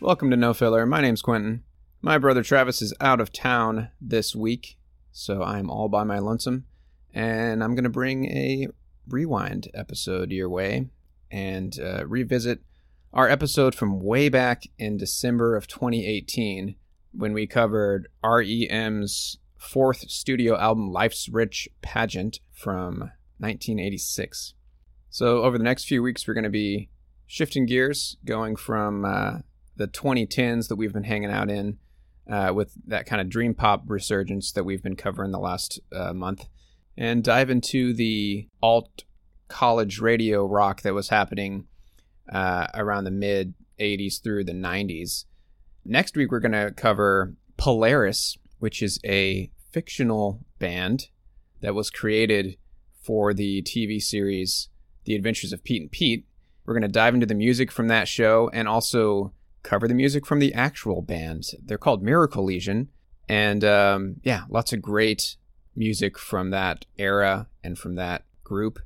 Welcome to No Filler. My name's Quentin. My brother Travis is out of town this week, so I'm all by my lonesome, and I'm going to bring a rewind episode your way and uh, revisit our episode from way back in December of 2018 when we covered REM's fourth studio album, Life's Rich Pageant, from 1986. So, over the next few weeks, we're going to be shifting gears, going from uh, the 2010s that we've been hanging out in uh, with that kind of dream pop resurgence that we've been covering the last uh, month, and dive into the alt college radio rock that was happening uh, around the mid 80s through the 90s. Next week, we're going to cover Polaris, which is a fictional band that was created for the TV series The Adventures of Pete and Pete. We're going to dive into the music from that show and also cover the music from the actual band. They're called Miracle Legion. And um, yeah, lots of great music from that era and from that group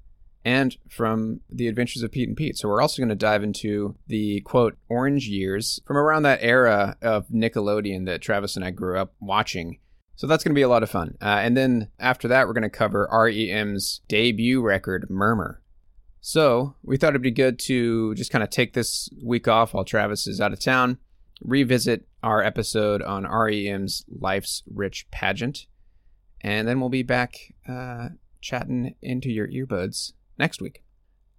and from the adventures of Pete and Pete. So we're also going to dive into the quote orange years from around that era of Nickelodeon that Travis and I grew up watching. So that's going to be a lot of fun. Uh, and then after that, we're going to cover REM's debut record, Murmur. So we thought it'd be good to just kind of take this week off while Travis is out of town, revisit our episode on REM's Life's Rich Pageant, and then we'll be back uh, chatting into your earbuds next week.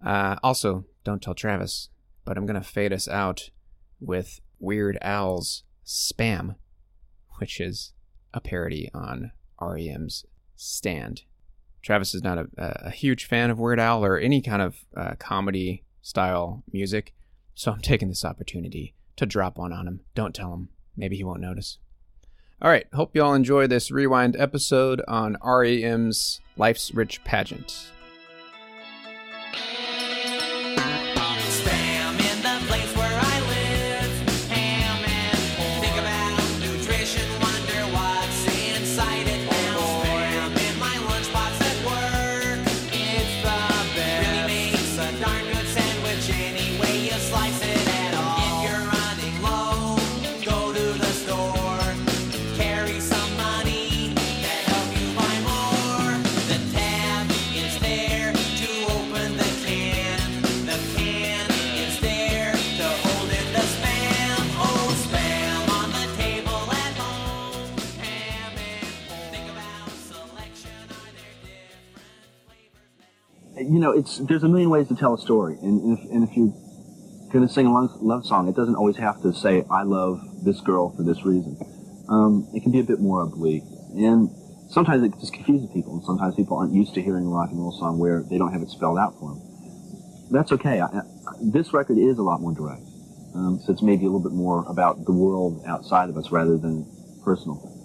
Uh, also, don't tell Travis, but I'm going to fade us out with Weird Al's Spam, which is a parody on REM's Stand. Travis is not a, a huge fan of Weird Al or any kind of uh, comedy style music, so I'm taking this opportunity to drop one on him. Don't tell him. Maybe he won't notice. All right, hope you all enjoy this rewind episode on REM's Life's Rich Pageant. You know, it's there's a million ways to tell a story, and if, and if you're to sing a love, song, it doesn't always have to say "I love this girl for this reason." Um, it can be a bit more oblique, and sometimes it just confuses people, and sometimes people aren't used to hearing a rock and roll song where they don't have it spelled out for them. That's okay. I, I, this record is a lot more direct, um, so it's maybe a little bit more about the world outside of us rather than personal.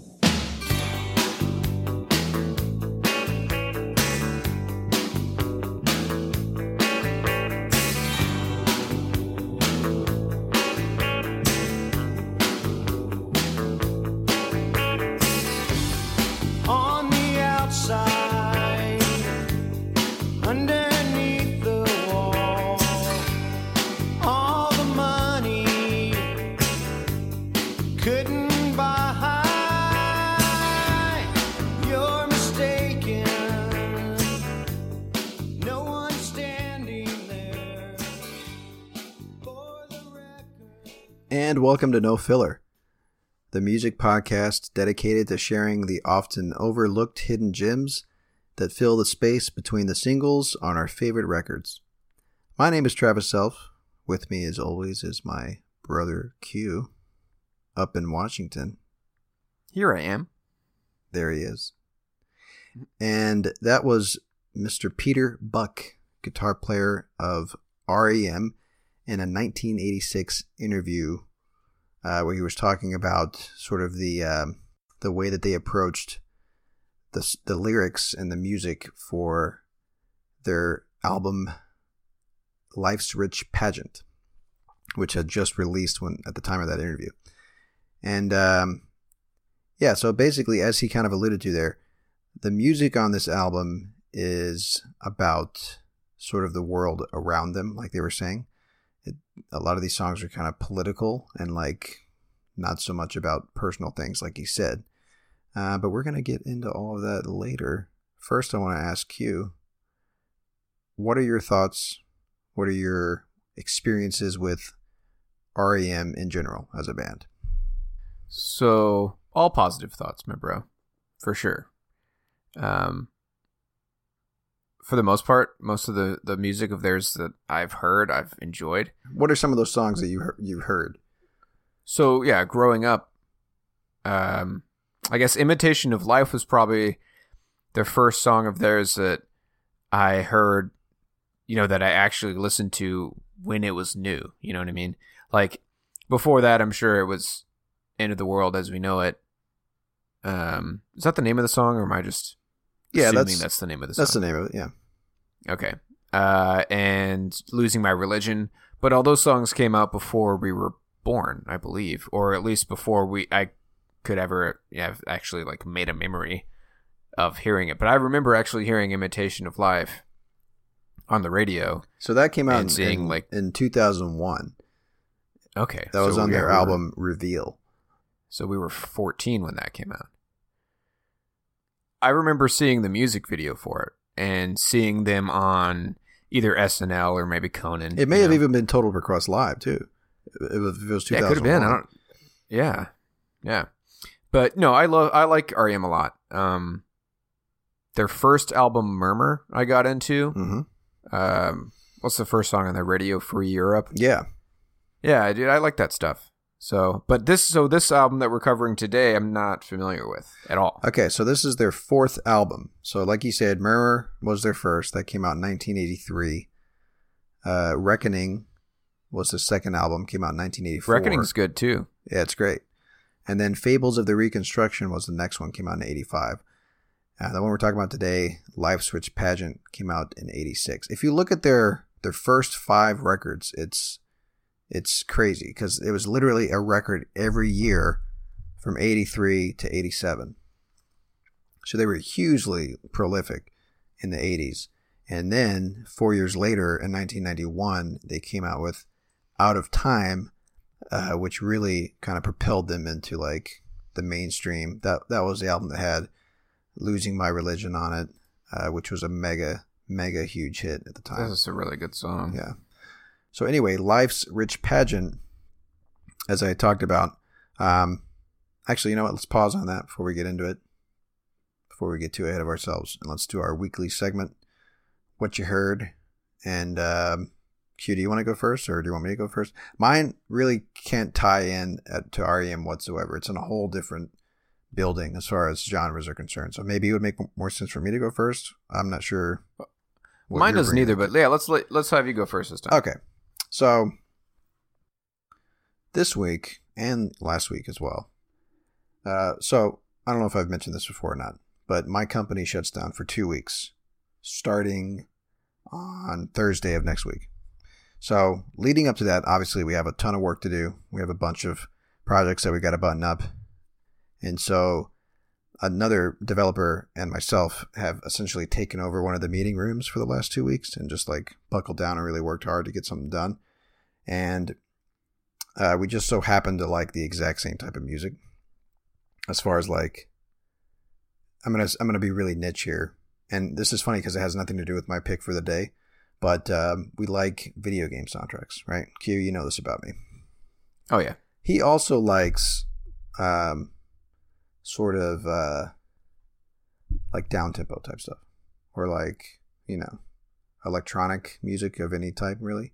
And welcome to No Filler, the music podcast dedicated to sharing the often overlooked hidden gems that fill the space between the singles on our favorite records. My name is Travis Self. With me, as always, is my brother Q up in Washington. Here I am. There he is. And that was Mr. Peter Buck, guitar player of REM, in a 1986 interview uh, where he was talking about sort of the um, the way that they approached the the lyrics and the music for their album Life's Rich Pageant, which had just released when at the time of that interview. And um, yeah, so basically, as he kind of alluded to there, the music on this album is about sort of the world around them, like they were saying. A lot of these songs are kind of political and like not so much about personal things, like he said. Uh, but we're going to get into all of that later. First, I want to ask you what are your thoughts? What are your experiences with REM in general as a band? So all positive thoughts, my bro, for sure. Um, for the most part, most of the the music of theirs that I've heard, I've enjoyed. What are some of those songs that you you've heard? So yeah, growing up, um, I guess "Imitation of Life" was probably the first song of theirs that I heard. You know that I actually listened to when it was new. You know what I mean? Like before that, I'm sure it was "End of the World" as we know it. Um, is that the name of the song, or am I just Yeah, that's that's the name of the song. that's the name of it. Yeah. Okay. Uh, and losing my religion, but all those songs came out before we were born, I believe, or at least before we I could ever yeah, have actually like made a memory of hearing it. But I remember actually hearing "Imitation of Life" on the radio. So that came out And in, seeing, in, like- in 2001. Okay, That was so on yeah, their we were- album Reveal. So we were 14 when that came out. I remember seeing the music video for it and seeing them on either SNL or maybe Conan. It may have know. even been Total Request Live too. It was, it was 2001. Yeah, it could have been. I don't. Yeah, yeah. But no, I love. I like REM a lot. Um, their first album, Murmur, I got into. hmm Um, what's the first song on their Radio Free Europe? Yeah. Yeah, dude, I like that stuff. So, but this, so this album that we're covering today, I'm not familiar with at all. Okay, so this is their fourth album. So, like you said, Murmur was their first. That came out in 1983. Uh, Reckoning was the second album. Came out in 1984. Reckoning's good too. Yeah, it's great. And then Fables of the Reconstruction was the next one. Came out in 85. Uh, the one we're talking about today, Life's Rich Pageant, came out in 86. If you look at their their first five records, it's it's crazy because it was literally a record every year from 83 to 87. So they were hugely prolific in the 80s. And then four years later, in 1991, they came out with Out of Time, uh, which really kind of propelled them into like the mainstream. That that was the album that had "Losing My Religion" on it, uh, which was a mega mega huge hit at the time. This is a really good song. Yeah. So anyway, life's rich pageant, as I talked about. Um, actually, you know what? Let's pause on that before we get into it. Before we get too ahead of ourselves, and let's do our weekly segment. What you heard, and um, Q, do you want to go first, or do you want me to go first? Mine really can't tie in at, to REM whatsoever. It's in a whole different building as far as genres are concerned. So maybe it would make more sense for me to go first. I'm not sure. Mine doesn't either, but yeah, let's let, let's have you go first this time. Okay. So this week and last week as well. Uh, so I don't know if I've mentioned this before or not, but my company shuts down for two weeks starting on Thursday of next week. So leading up to that, obviously we have a ton of work to do. We have a bunch of projects that we got to button up. And so another developer and myself have essentially taken over one of the meeting rooms for the last two weeks and just like buckled down and really worked hard to get something done. And uh, we just so happened to like the exact same type of music. As far as like, I'm gonna I'm gonna be really niche here, and this is funny because it has nothing to do with my pick for the day, but um, we like video game soundtracks, right? Q, you know this about me. Oh yeah, He also likes um, sort of uh, like down tempo type stuff, or like you know electronic music of any type, really.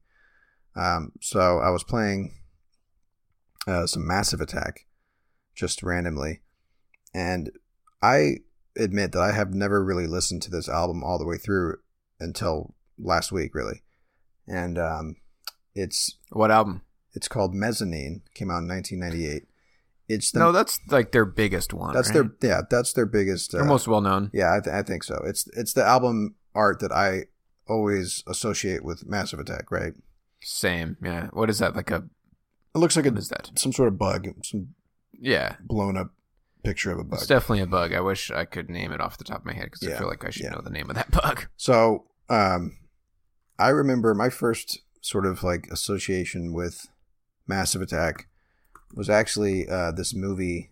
Um, so I was playing uh, some Massive Attack just randomly, and I admit that I have never really listened to this album all the way through until last week, really, and um, it's what album? it's called Mezzanine. Came out in 1998, it's the no, that's like their biggest one. that's right? their yeah that's their biggest. Their uh, most well known. Yeah, I, th- I think so. It's it's the album art that I always associate with Massive Attack. Right? Same. Yeah. What is that? Like a It looks like a, is that? some sort of bug, some Yeah. blown up picture of a bug. It's definitely a bug. I wish I could name it off the top of my head because I feel like I should yeah. know the name of that bug. So, um, I remember my first sort of like association with Massive Attack was actually uh, this movie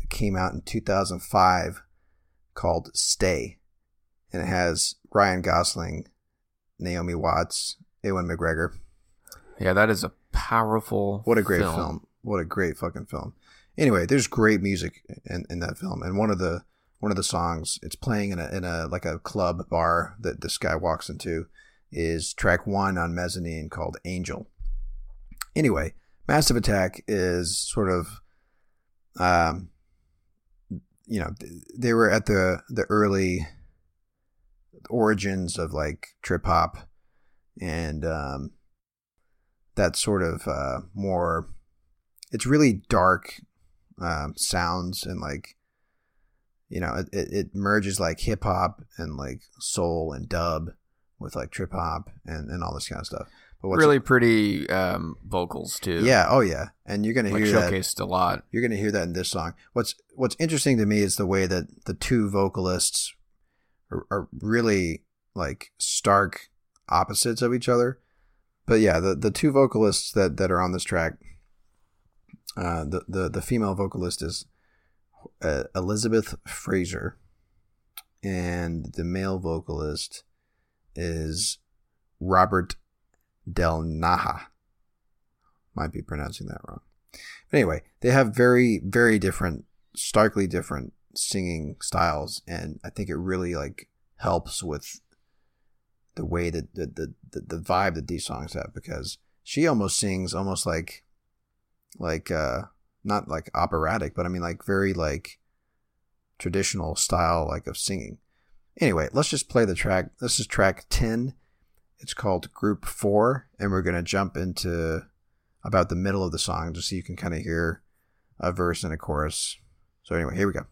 that came out in 2005 called Stay, and it has Ryan Gosling, Naomi Watts, Ewan McGregor. Yeah, that is a powerful. What a great film. What a great fucking film. Anyway, there's great music in, in that film, and one of the one of the songs it's playing in a in a like a club bar that this guy walks into is track one on mezzanine called Angel. Anyway, Massive Attack is sort of, um, you know, they were at the the early origins of like trip hop and um, that sort of uh, more. It's really dark um, sounds and like, you know, it, it, merges like hip hop and like soul and dub with like trip hop and, and all this kind of stuff. But Really pretty um, vocals too. yeah, oh yeah, and you're gonna like hear that. showcased a lot. You're gonna hear that in this song. What's What's interesting to me is the way that the two vocalists are, are really like stark opposites of each other. But yeah, the the two vocalists that that are on this track, uh, the the the female vocalist is uh, Elizabeth Fraser, and the male vocalist is Robert Del Naja. Might be pronouncing that wrong. But anyway, they have very, very different, starkly different singing styles, and I think it really like helps with the way that the the, the, the vibe that these songs have because she almost sings almost like like uh not like operatic, but I mean like very like traditional style like of singing. Anyway, let's just play the track. This is track 10. It's called Group 4 and we're going to jump into about the middle of the song just so you can kind of hear a verse and a chorus. So anyway, here we go.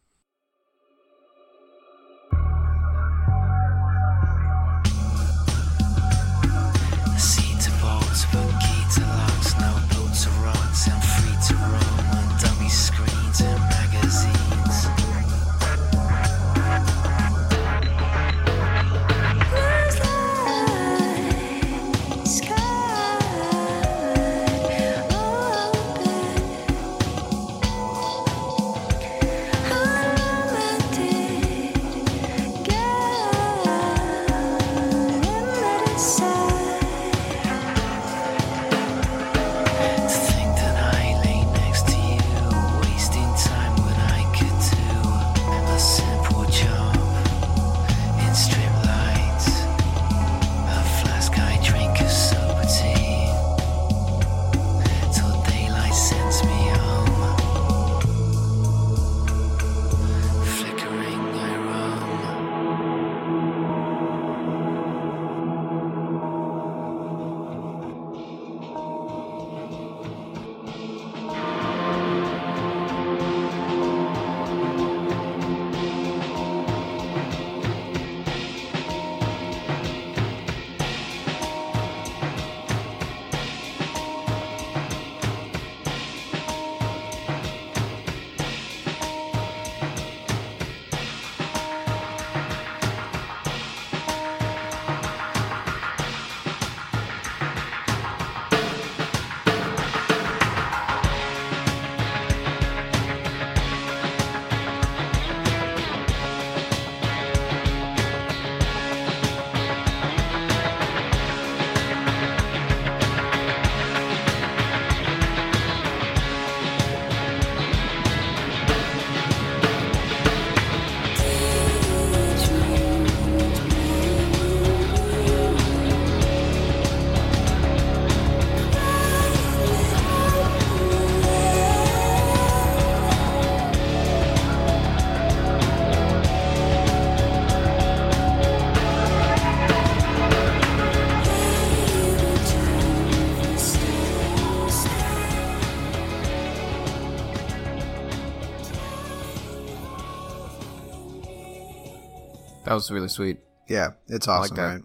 That was really sweet. Yeah, it's I like awesome, right?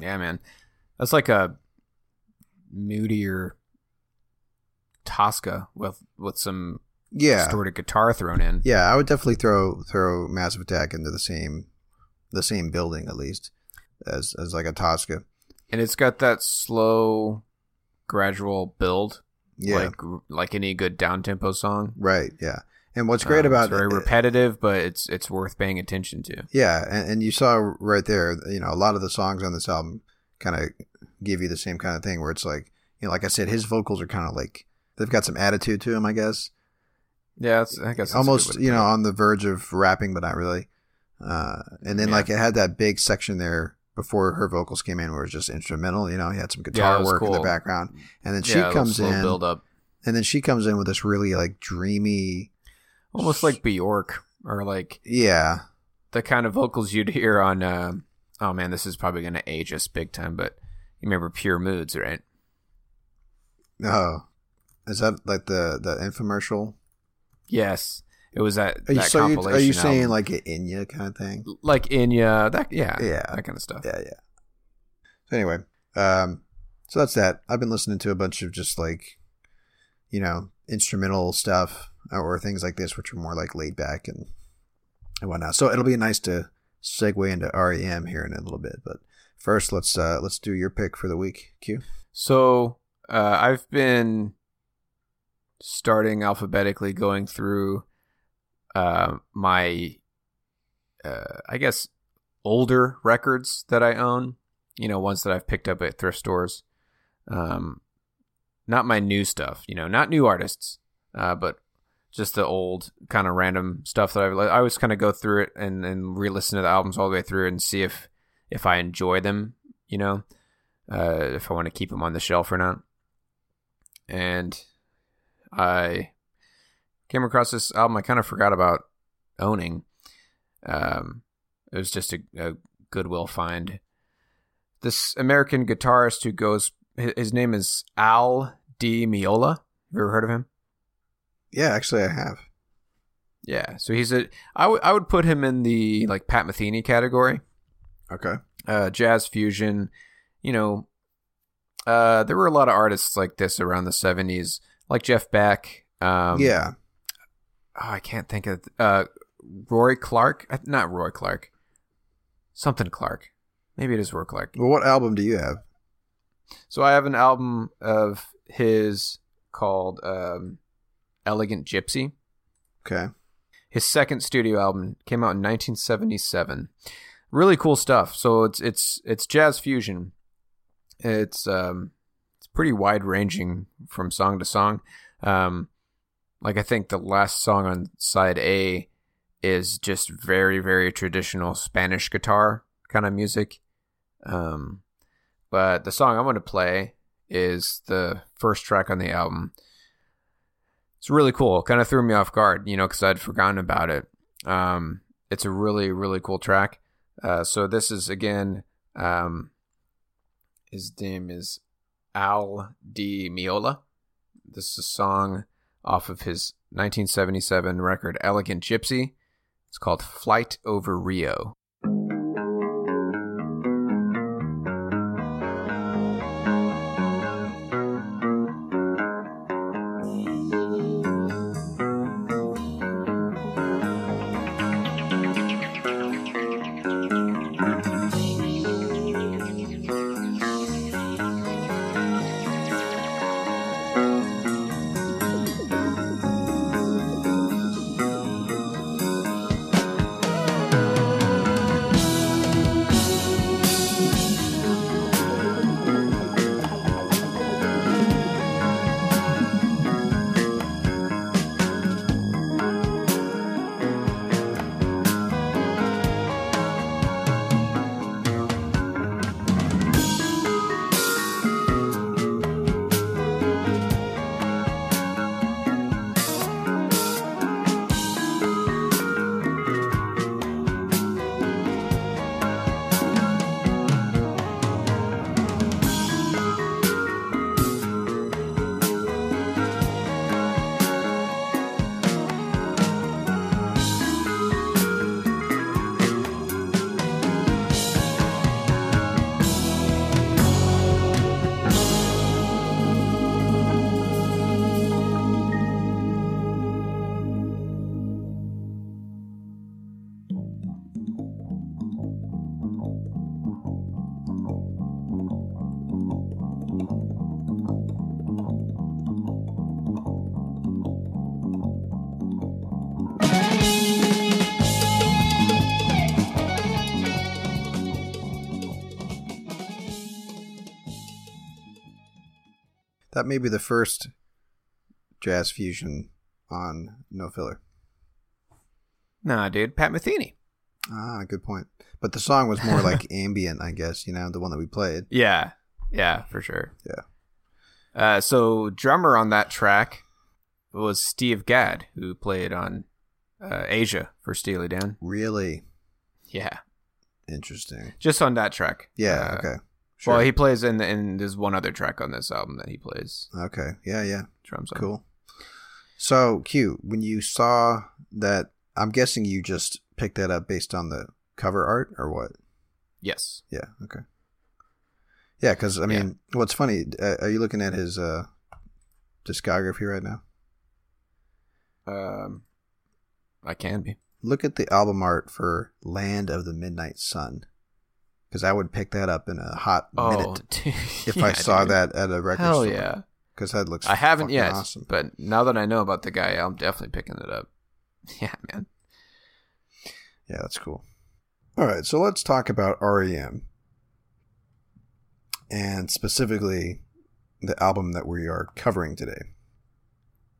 Yeah, man. That's like a moodier Tosca with with some Yeah, distorted guitar thrown in. yeah. I would definitely throw throw Massive Attack into the same the same building at least as as like a Tosca. And it's got that slow, gradual build, Yeah, like like any good down tempo song. right. Yeah, and what's great Um, about it's very it- repetitive, but it's it's worth paying attention to. Yeah, and, and you saw right there, you know, a lot of the songs on this album kind of give you the same kind of thing where it's like, you know, like I said, his vocals are kind of like they've got some attitude to them, I guess. Yeah, I guess Almost, you know, on the verge of rapping, but not really. Uh, and then Yeah. like it had that big section there before her vocals came in where it was just instrumental. You know, he had some guitar it was work in the background, and then she yeah, a comes in, build up, and then she comes in with this really like dreamy, almost like Bjork or like yeah, the kind of vocals you'd hear on. Uh, oh man, this is probably going to age us big time, but you remember Pure Moods, right? oh, is that like the the infomercial? Yes, it was that. Are you, that so are you saying album. like an Enya kind of thing? like Enya? That yeah, Yeah. that kind of stuff. Yeah, yeah. So anyway, um, so that's that. I've been listening to a bunch of just like, you know, instrumental stuff or things like this, which are more like laid back and and whatnot. So it'll be nice to segue into REM here in a little bit. But first, let's uh let's do your pick for the week. Q. So uh, I've been starting alphabetically going through uh, my, uh, I guess, older records that I own. You know, ones that I've picked up at thrift stores. Um, not my new stuff. You know, not new artists, uh, but just the old kind of random stuff that I've. I always kind of go through it and and re-listen to the albums all the way through and see if if I enjoy them. You know, uh, if I want to keep them on the shelf or not. And I came across this album I kind of forgot about owning. Um, it was just a, a Goodwill find. This American guitarist who goes, his name is Al Di Meola. Have you ever heard of him? Yeah, actually, I have. Yeah, so he's a. I would put him in the like Pat Metheny category. Okay. uh, jazz fusion. You know, uh, there were a lot of artists like this around the '70s, like Jeff Beck. Um, yeah. oh, I can't think of uh, Roy Clark. Not Roy Clark. Something Clark. Maybe it is Roy Clark. Well, what album do you have? So I have an album of his called um, "Elegant Gypsy." Okay. His second studio album came out in 1977. Really cool stuff. So it's it's it's jazz fusion. It's um it's pretty wide ranging from song to song. Um like I think the last song on side A is just very very traditional Spanish guitar kind of music. Um but the song I'm going to play is the first track on the album. It's really cool. Kind of threw me off guard, you know, because I'd forgotten about it. Um, it's a really, really cool track. Uh, so this is again, um, his name is Al Di Meola. This is a song off of his 1977 record "Elegant Gypsy." It's called "Flight Over Rio." That may be the first jazz fusion on No Filler. Nah, dude, Pat Metheny. Ah, good point. But the song was more like ambient, I guess. You know, the one that we played. Yeah, yeah, for sure. Yeah. Uh, so drummer on that track was Steve Gadd, who played on uh, Aja for Steely Dan. Really Yeah, interesting. just on that track. Yeah. Uh, okay. Sure. Well, he plays in, and there's one other track on this album that he plays okay. Yeah. Yeah. drums on. Cool. So, Q, when you saw that, I'm guessing you just picked that up based on the cover art or what? Yes. Yeah. Okay. Yeah, because I mean, what's funny? Uh, are you looking at his uh, discography right now? Um, I can be. Look at the album art for "Land of the Midnight Sun," because I would pick that up in a hot oh, minute dude. if Oh, Yeah, I saw dude. that at a record Hell store. yeah! because that looks. I haven't yet, Awesome. but now that I know about the guy, I'm definitely picking it up. Yeah, man. Yeah, that's cool. All right, so let's talk about REM, and specifically the album that we are covering today,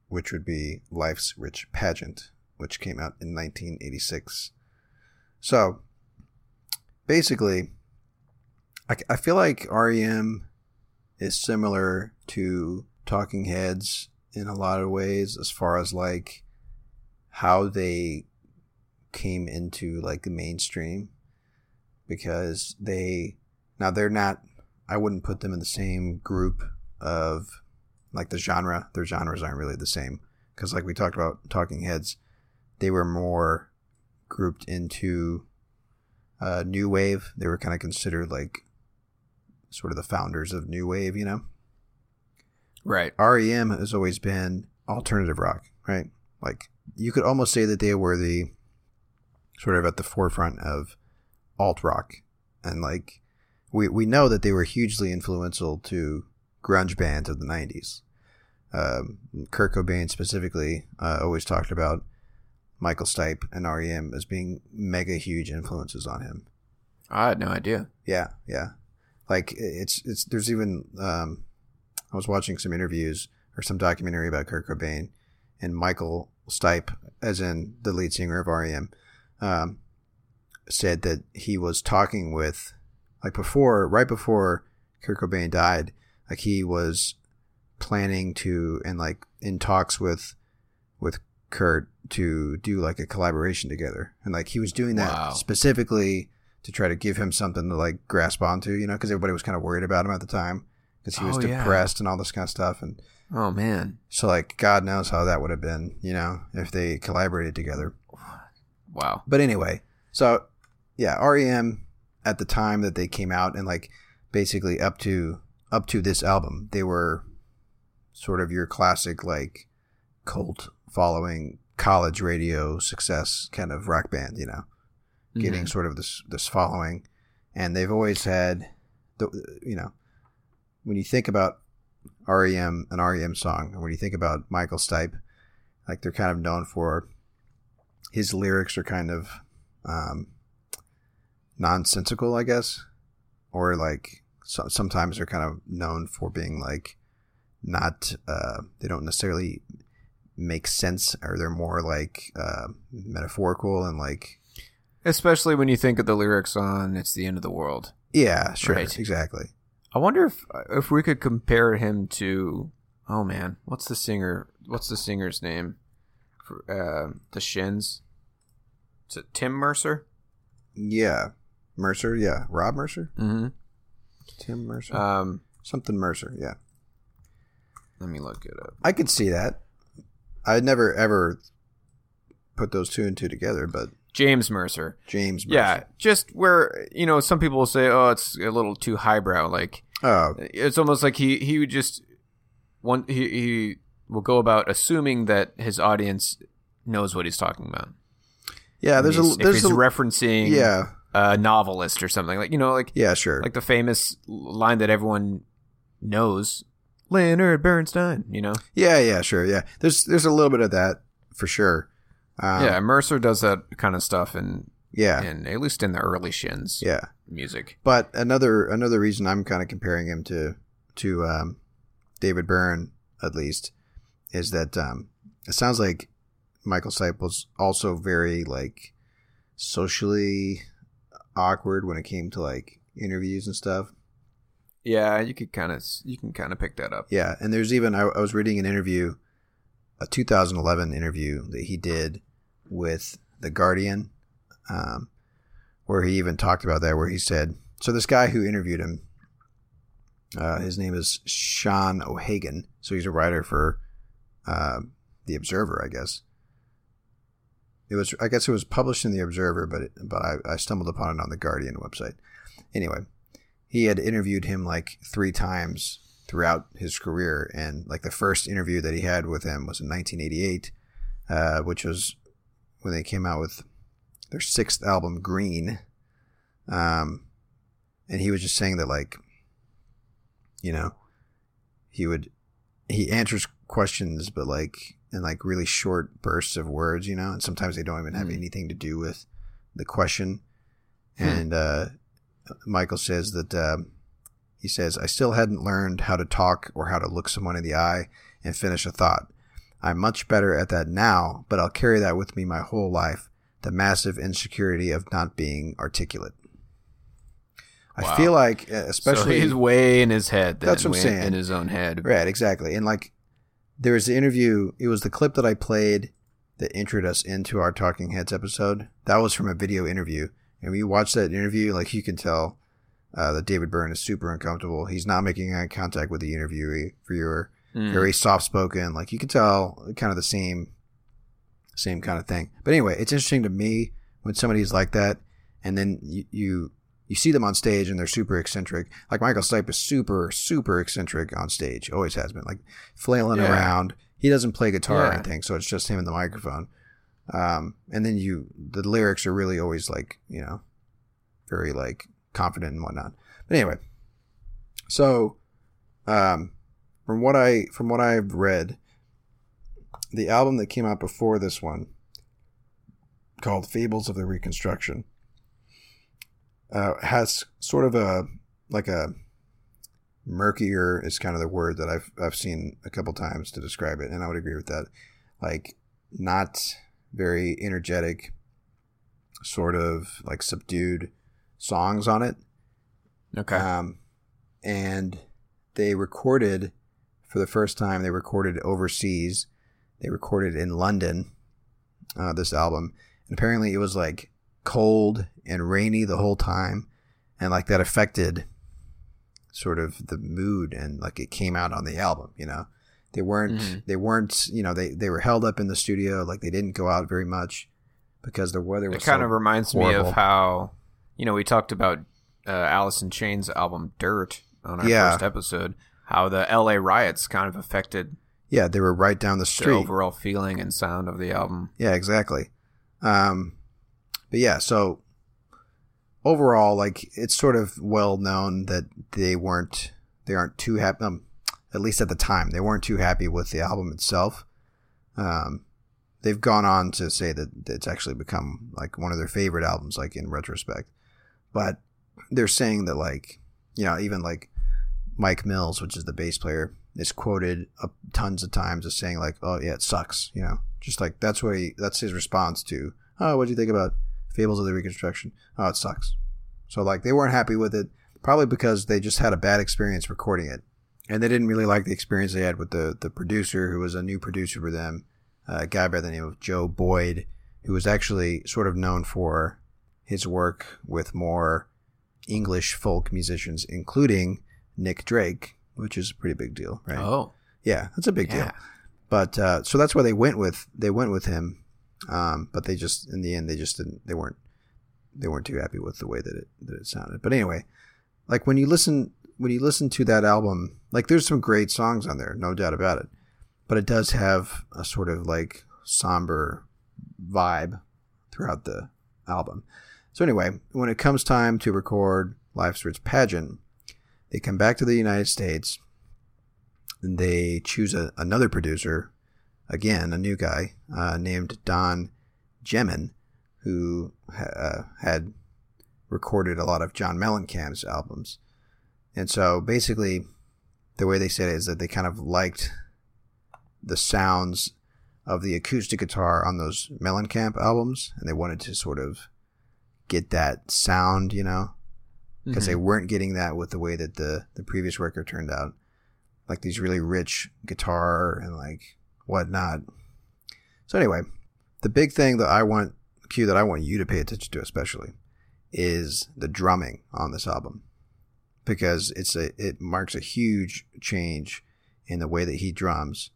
which would be Life's Rich Pageant, which came out in 1986. So, basically, I, I feel like REM is similar to Talking Heads in a lot of ways, as far as like how they came into like the mainstream because they now they're not I wouldn't put them in the same group of like the genre their genres aren't really the same because like we talked about talking heads they were more grouped into uh, new wave. They were kind of considered like sort of the founders of new wave you know Right. REM has always been alternative rock, right? Like you could almost say that they were the sort of at the forefront of alt rock, and like we we know that they were hugely influential to grunge bands of the '90s. Um, Kurt Cobain specifically uh, always talked about Michael Stipe and REM as being mega huge influences on him. I had no idea. Yeah, yeah. Like it's it's there's even um I was watching some interviews or some documentary about Kurt Cobain and Michael Stipe, as in the lead singer of REM, um, said that he was talking with like before right before Kurt Cobain died, like he was planning to and like in talks with with Kurt to do like a collaboration together. And like he was doing that Wow. specifically to try to give him something to like grasp onto, you know, because everybody was kind of worried about him at the time because he was Oh, yeah. depressed and all this kind of stuff. And Oh man. so, like, God knows how that would have been, you know, if they collaborated together. Wow. But anyway, so yeah, REM at the time that they came out and like basically up to up to this album, they were sort of your classic like cult following college radio success kind of rock band, you know, getting Mhm. sort of this this following, and they've always had the you know when you think about REM an REM song, and when you think about Michael Stipe, like they're kind of known for his lyrics are kind of um, nonsensical, I guess, or like so, sometimes they're kind of known for being like not uh, they don't necessarily make sense, or they're more like uh, metaphorical and like Especially when you think of the lyrics on "It's the End of the World." yeah, sure, Right. exactly. I wonder if if we could compare him to oh man, what's the singer? What's the singer's name? For uh, the Shins. Is it Tim Mercer? Yeah, Mercer, yeah, Rob Mercer, Mm-hmm. Tim Mercer, Um, something Mercer, yeah. let me look it up. I could see that. I'd never ever put those two and two together, but James Mercer. James, Mercer. Yeah, just where you know some people will say, "Oh, it's a little too highbrow." Like Oh, it's almost like he he would just one he he will go about assuming that his audience knows what he's talking about. yeah. There's a there's a referencing yeah a novelist or something like you know like yeah sure like the famous line that everyone knows, Leonard Bernstein. You know, yeah yeah sure yeah. There's there's a little bit of that for sure. Um, yeah, Mercer does that kind of stuff in yeah in at least in the early Shins yeah. music. But another another reason I'm kind of comparing him to to um, David Byrne, at least, is that um, it sounds like Michael Stipe also very like socially awkward when it came to like interviews and stuff. Yeah, you could kind of you can kind of pick that up. Yeah, and there's even I, I was reading an interview, a 2011 interview that he did with the Guardian, um, where he even talked about that. Where he said, so this guy who interviewed him, uh, his name is Sean O'Hagan. So he's a writer for uh, the Observer, I guess. It was, I guess, it was published in the Observer, but it, but I, I stumbled upon it on the Guardian website. Anyway, he had interviewed him like three times throughout his career, and like the first interview that he had with him was in 1988, uh, which was when they came out with their sixth album, Green. Um, and he was just saying that like, you know, he would he answers questions, but like in like really short bursts of words, you know, and sometimes they don't even have Mm. anything to do with the question. Hmm. And uh, Michael says that um he says, I still hadn't learned how to talk or how to look someone in the eye and finish a thought. I'm much better at that now, but I'll carry that with me my whole life the massive insecurity of not being articulate. I Wow. feel like, Especially so he's way in his head. Then, That's what I'm saying. In his own head. Right, exactly. And like there was the interview, it was the clip that I played that introed us into our Talking Heads episode. That was from a video interview. And when you watch that interview, like you can tell uh, that David Byrne is super uncomfortable. He's not making eye contact with the interviewee viewer. Mm. Very soft spoken. Like you can tell kind of the same same kind of thing. But anyway, it's interesting to me when somebody's like that and then you, you you see them on stage and they're super eccentric. Like Michael Stipe is super, super eccentric on stage. Always has been. Like flailing Yeah. around. He doesn't play guitar or anything, so it's just him and the microphone. Um, and then you, the lyrics are really always like, you know, very like confident and whatnot. But anyway, so, um, from what I, from what I've read, the album that came out before this one, called Fables of the Reconstruction, uh, has sort of a like a murkier is kind of the word that I've I've seen a couple times to describe it, and I would agree with that. Like not very energetic, sort of like subdued songs on it. Okay. Um, and they recorded for the first time. They recorded overseas. They recorded in London. Uh, this album, and apparently it was like cold and rainy the whole time, and like that affected sort of the mood and like it came out on the album. You know, they weren't Mhm. they weren't you know they they were held up in the studio like they didn't go out very much because the weather was it kind so of reminds me of how you know we talked about uh, Alice in Chains album Dirt on our Yeah. first episode. How the L.A. riots kind of affected yeah they were right down the the street. overall feeling and sound of the album. Yeah, exactly. Um, but yeah, so overall, like it's sort of well known that they weren't, they aren't too happy. Um, at least at the time, they weren't too happy with the album itself. Um, they've gone on to say that it's actually become like one of their favorite albums, like in retrospect. But they're saying that like, you know, even like Mike Mills, which is the bass player, is quoted uh, tons of times as saying like, "Oh yeah, it sucks," you know, just like that's what he that's his response to, "Oh, what do you think about Fables of the Reconstruction?" "Oh, it sucks." So like they weren't happy with it, probably because they just had a bad experience recording it, and they didn't really like the experience they had with the the producer, who was a new producer for them, uh, a guy by the name of Joe Boyd, who was actually sort of known for his work with more English folk musicians, including Nick Drake, which is a pretty big deal, right? Oh, Yeah, that's a big deal. But uh, so that's why they went with they went with him, um, but they just in the end they just didn't they weren't they weren't too happy with the way that it that it sounded. But anyway, like when you listen when you listen to that album, like there's some great songs on there, no doubt about it. But it does have a sort of like somber vibe throughout the album. So anyway, when it comes time to record Life's Rich Pageant, they come back to the United States and they choose a, another producer, again, a new guy uh, named Don Gehman, who uh, had recorded a lot of John Mellencamp's albums. And so basically, the way they said it is that they kind of liked the sounds of the acoustic guitar on those Mellencamp albums, and they wanted to sort of get that sound, you know, because Mm-hmm. they weren't getting that with the way that the the previous record turned out, like these really rich guitar and like whatnot. So anyway, the big thing that I want Q that I want you to pay attention to especially is the drumming on this album because it's a it marks a huge change in the way that he drums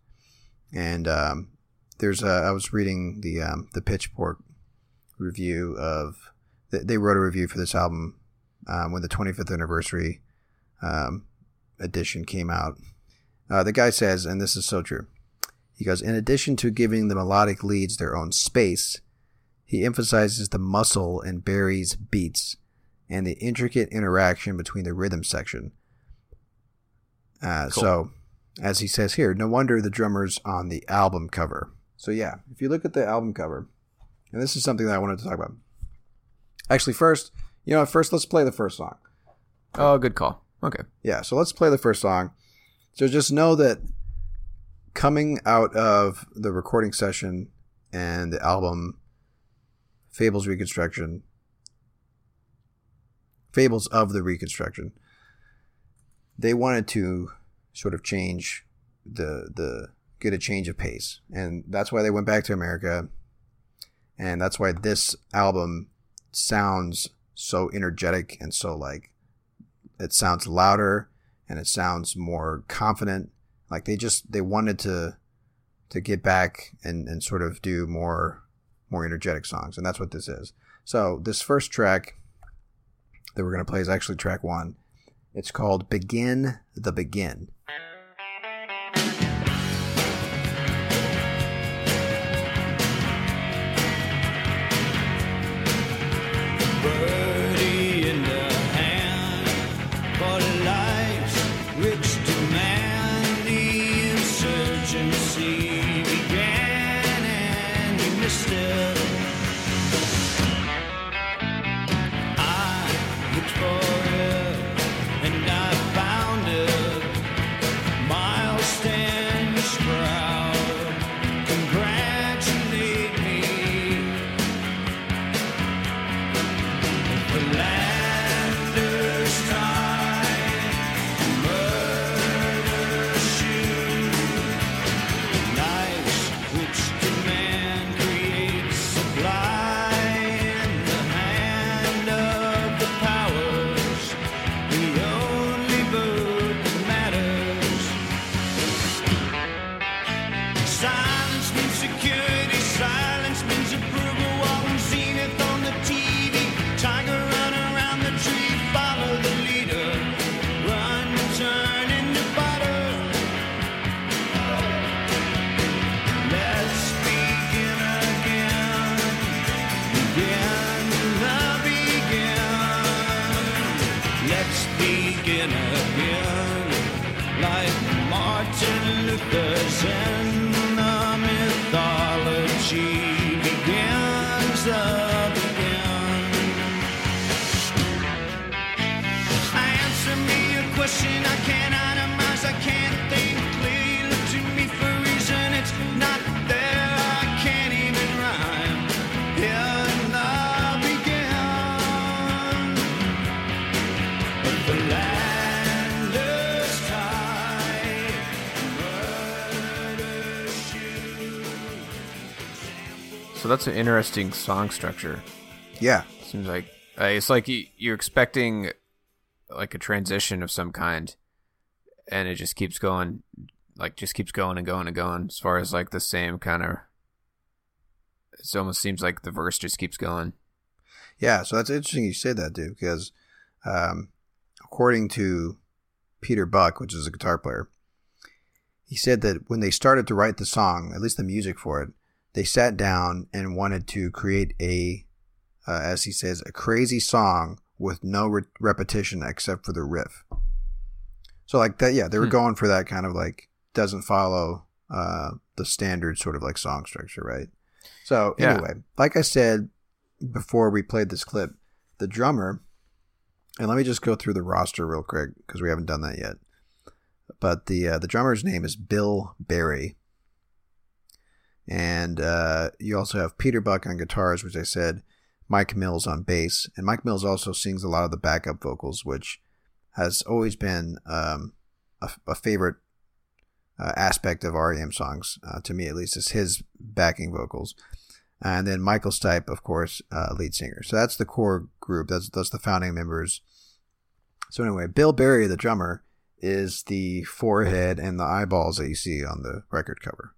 and um, there's a, I was reading the um, the Pitchfork review of they- they wrote a review for this album um, when the 25th anniversary um, edition came out. Uh, the guy says, and this is so true. He goes, in addition to giving the melodic leads their own space, he emphasizes the muscle in Berry's beats and the intricate interaction between the rhythm section. Uh, Cool. So, as he says here, no wonder the drummer's on the album cover. So, yeah, if you look at the album cover, and this is something that I wanted to talk about. Actually, first, you know, first let's play the first song. Oh, good call. Okay. Yeah, so let's play the first song. So just know that coming out of the recording session and the album Fables Reconstruction, Fables of the Reconstruction, they wanted to sort of change the the get a change of pace, and that's why they went back to America, and that's why this album sounds so energetic and so like it sounds louder and it sounds more confident. Like they just they wanted to to get back and and sort of do more more energetic songs and that's what this is. So this first track that we're going to play is actually track one. It's called begin the begin Let's begin again. Like Martin Luther's in that's an interesting song structure. yeah Seems like uh, it's like you, you're expecting like a transition of some kind, and it just keeps going, like just keeps going and going and going. As far as like the same kind of, it almost seems like the verse just keeps going. Yeah, so that's interesting you say that, dude, because um, according to Peter Buck, which is a guitar player, he said that when they started to write the song, at least the music for it, they sat down and wanted to create a, uh, as he says, a crazy song with no re- repetition except for the riff. So like that, yeah, they were Hmm. going for that kind of like doesn't follow uh, the standard sort of like song structure, right? So Yeah. anyway, like I said before we played this clip, the drummer, and let me just go through the roster real quick because we haven't done that yet. but the uh, the drummer's name is Bill Berry. And uh, you also have Peter Buck on guitars, which I said, Mike Mills on bass, and Mike Mills also sings a lot of the backup vocals, which has always been um, a, a favorite uh, aspect of REM songs, uh, to me at least, is his backing vocals. And then Michael Stipe, of course, uh, lead singer. So that's the core group. That's that's the founding members. So anyway, Bill Berry, the drummer, is the forehead and the eyeballs that you see on the record cover,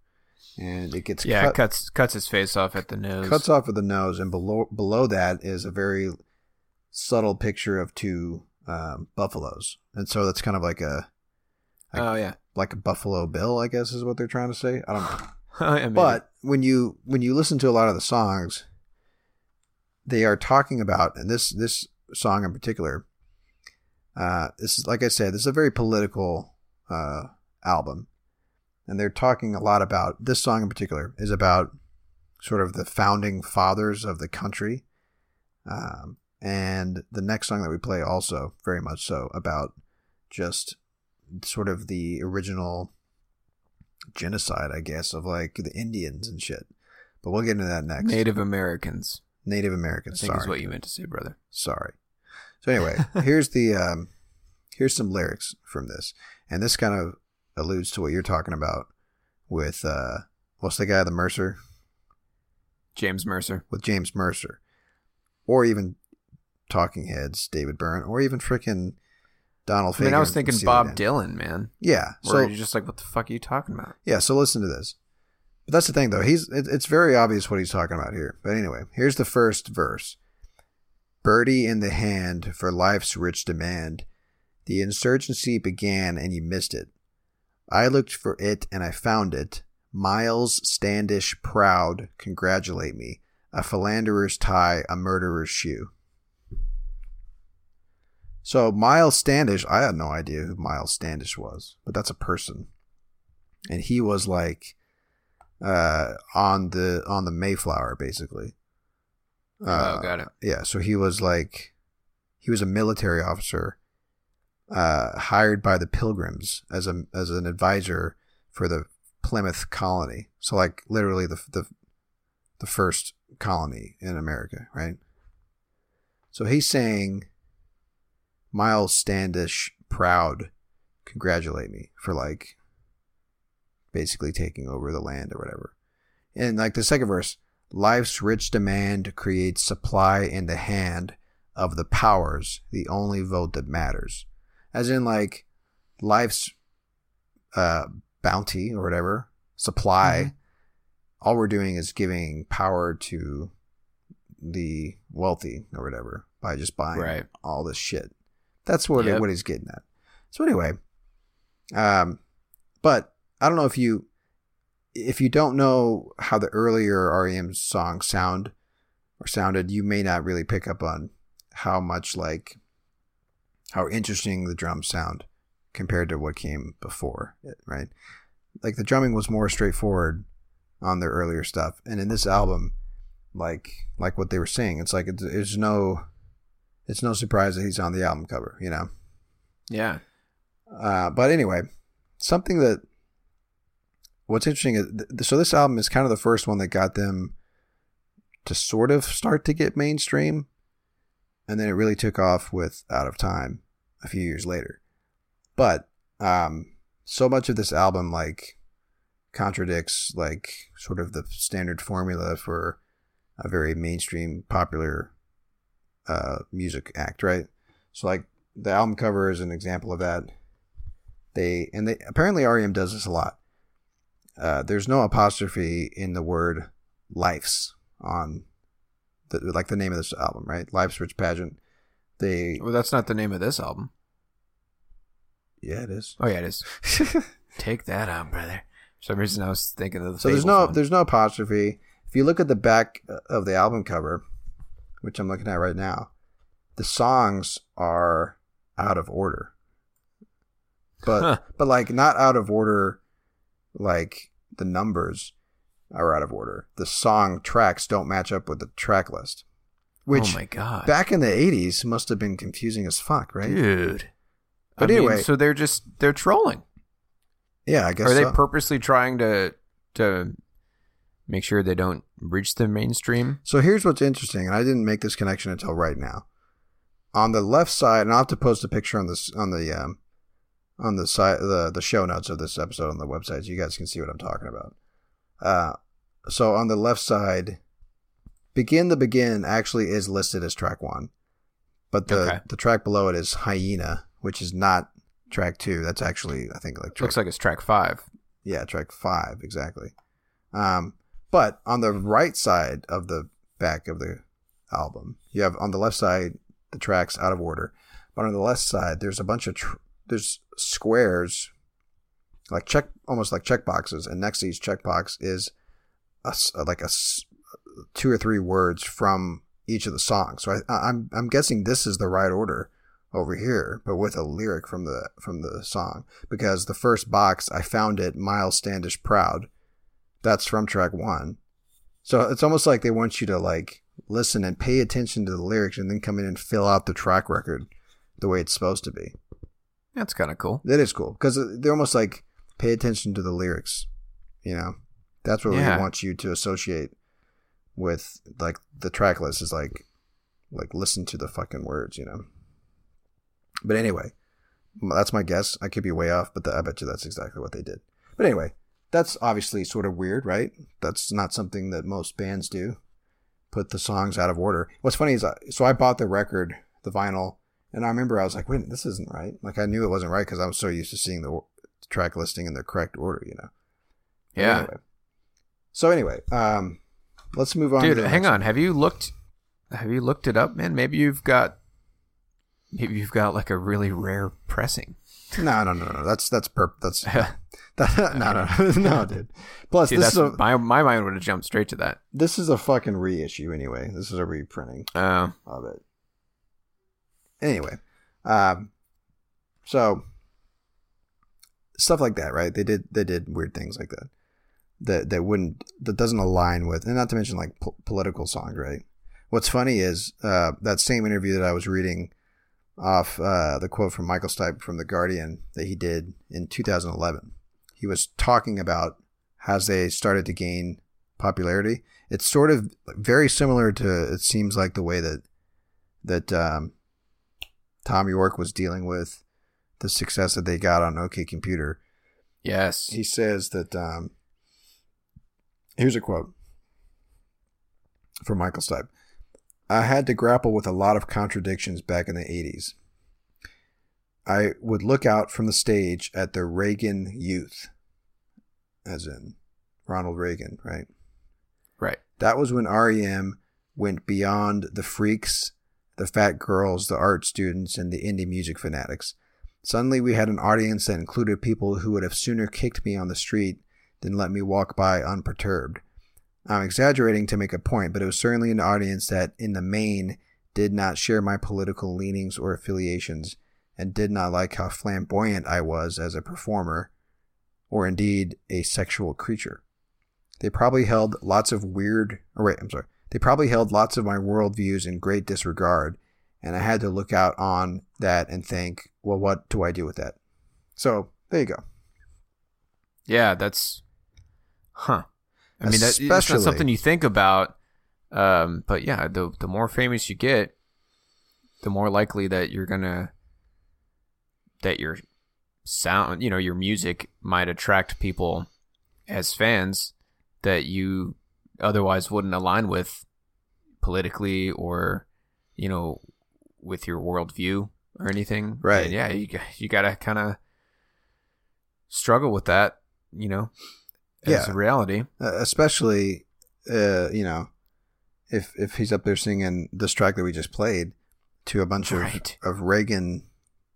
and it gets Yeah, cut, cuts cuts his face off at the nose. cuts off of the nose, and below below that is a very subtle picture of two um, buffaloes, and so that's kind of like a Oh yeah. like a buffalo bill, I guess is what they're trying to say. I don't know. Oh, yeah. But when you when you listen to a lot of the songs, they are talking about, and this this song in particular, uh, this is like I said, this is a very political uh, album, and they're talking a lot about this song in particular is about sort of the founding fathers of the country, um, and the next song that we play also very much so about just sort of the original genocide, I guess, of like the Indians and shit. But we'll get into that next. Native Americans. Native I Americans. think Sorry, is what you meant to say, brother. sorry. So anyway, here's the um, here's some lyrics from this, and this kind of alludes to what you're talking about with uh, what's the guy, the Mercer, James Mercer. with James Mercer, or even Talking Heads, David Byrne, or even freaking Donald I mean, I was thinking Bob Dylan, man. Yeah. So you're just like, what the fuck are you talking about? Yeah, so listen to this. But that's the thing, though. He's it, it's very obvious what he's talking about here. But anyway, here's the first verse. Birdie in the hand for life's rich demand. The insurgency began and you missed it. I looked for it and I found it. Miles Standish proud, congratulate me. A philanderer's tie, a murderer's shoe. So Miles Standish, I had no idea who Miles Standish was, but that's a person and he was like uh on the on the Mayflower basically. Uh, oh, got it. Yeah, so he was like he was a military officer uh hired by the Pilgrims as a as an advisor for the Plymouth colony. So like literally the the the first colony in America, right? So he's saying Miles Standish proud congratulate me for like basically taking over the land or whatever. And like the second verse, life's rich demand creates supply in the hand of the powers, the only vote that matters. As in like life's uh bounty or whatever, supply, all we're doing is giving power to the wealthy or whatever by just buying Right. all this shit. That's what Yep. what he's getting at. So anyway, um, but I don't know if you if you don't know how the earlier REM songs sound or sounded, you may not really pick up on how much like how interesting the drums sound compared to what came before it, right? Like the drumming was more straightforward on their earlier stuff, and in this album, like like what they were saying, it's like it's, it's no it's no surprise that he's on the album cover, you know. Yeah. Uh, but anyway, something that what's interesting is so this album is kind of the first one that got them to sort of start to get mainstream, and then it really took off with Out of Time a few years later. But um, so much of this album like contradicts like sort of the standard formula for a very mainstream popular uh, music act, right? So like the album cover is an example of that. They and they apparently REM does this a lot. Uh, there's no apostrophe in the word "life's" on the like the name of this album, right? Life's Rich Pageant. They Well, that's not the name of this album. yeah, it is. Oh yeah, it is. Take that out, brother. For some reason, I was thinking of the. so there's no one. there's no apostrophe. If you look at the back uh, of the album cover, which I'm looking at right now, the songs are out of order. But Huh. but like not out of order like the numbers are out of order. The song tracks don't match up with the track list. Which oh my god, back in the 80s must have been confusing as fuck, right? dude. But I mean, anyway- so they're just they're trolling. Yeah, I guess Are they so. purposely trying to to make sure they don't reach the mainstream? So here's what's interesting, and I didn't make this connection until right now. On the left side, and I'll have to post a picture on this on the um, on the side the the show notes of this episode on the website, so you guys can see what I'm talking about. Uh, so on the left side, "Begin the Begin" actually is listed as track one, but the Okay. the track below it is "Hyena," which is not track two. That's actually I think like track Looks like it's track five. yeah, track five, exactly. Um, but on the right side of the back of the album, you have on the left side the tracks out of order, but on the left side there's a bunch of tr- there's squares, like check almost like check boxes, and next to each checkbox is a like a two or three words from each of the songs. So I, I'm I'm guessing this is the right order over here, but with a lyric from the from the song because the first box I found it Miles Standish Proud. That's from track 1. So it's almost like they want you to like listen and pay attention to the lyrics and then come in and fill out the track record the way it's supposed to be. That's kind of cool. That is cool because uh, they're almost like pay attention to the lyrics, you know. That's what Yeah. we want you to associate with like the track list is like like listen to the fucking words, you know. But anyway, that's my guess. I could be way off, but the, I bet you that's exactly what they did. But anyway, that's obviously sort of weird, right? That's not something that most bands do. Put the songs out of order. What's funny is, I, so I bought the record, the vinyl, and I remember I was like, wait, this isn't right. Like I knew it wasn't right because I was so used to seeing the track listing in the correct order, you know. Yeah. Anyway. So anyway, um, let's move on. Dude, hang on. Have you looked? Have you looked it up, man? Maybe you've got. Maybe you've got like a really rare pressing. No, no, no, no. That's that's perp. That's that, no, no, no, dude. Plus, See, this is a my my mind would have jumped straight to that. this is a fucking reissue anyway. This is a reprinting. Uh, of it. Anyway, um, so stuff like that, right? They did they did weird things like that that that wouldn't that doesn't align with, and not to mention like po- political songs, right? What's funny is uh, that same interview that I was reading off uh, the quote from Michael Stipe from the Guardian that he did in 2011. He was talking about as they started to gain popularity. It's sort of very similar to it seems like the way that that um, Thom Yorke was dealing with the success that they got on OK Computer. yes. He says that um, here's a quote from Michael Stipe. I had to grapple with a lot of contradictions back in the 80s. I would look out from the stage at the Reagan youth, as in Ronald Reagan, right? Right. That was when REM went beyond the freaks, the fat girls, the art students, and the indie music fanatics. Suddenly, we had an audience that included people who would have sooner kicked me on the street than let me walk by unperturbed. I'm exaggerating to make a point, but it was certainly an audience that, in the main, did not share my political leanings or affiliations and did not like how flamboyant I was as a performer or indeed a sexual creature. They probably held lots of weird, or wait, I'm sorry. They probably held lots of my worldviews in great disregard, and I had to look out on that and think, well, what do I do with that? So there you go. Yeah, that's. Huh. I mean, that, Especially- not something you think about. Um, but yeah, the the more famous you get, the more likely that you're gonna that your sound, you know, your music might attract people as fans that you otherwise wouldn't align with politically or you know with your worldview or anything. Right. And yeah, you you gotta kind of struggle with that, you know, as Yeah. a reality. uh, especially uh, you know if if he's up there singing this track that we just played to a bunch Right. of, of Reagan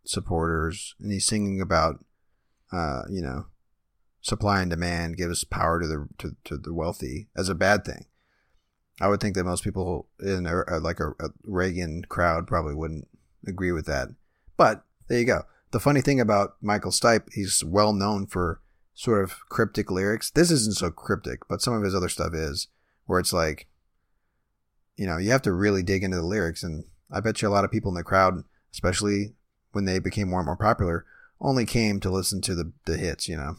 supporters and he's singing about uh, you know supply and demand gives power to the to, to the wealthy as a bad thing. I would think that most people in a, like a, a Reagan crowd probably wouldn't agree with that. But there you go. The funny thing about Michael Stipe, he's well known for sort of cryptic lyrics. This isn't so cryptic, but some of his other stuff is, where it's like, you know, you have to really dig into the lyrics. And I bet you a lot of people in the crowd, especially when they became more and more popular, only came to listen to the, the hits, you know.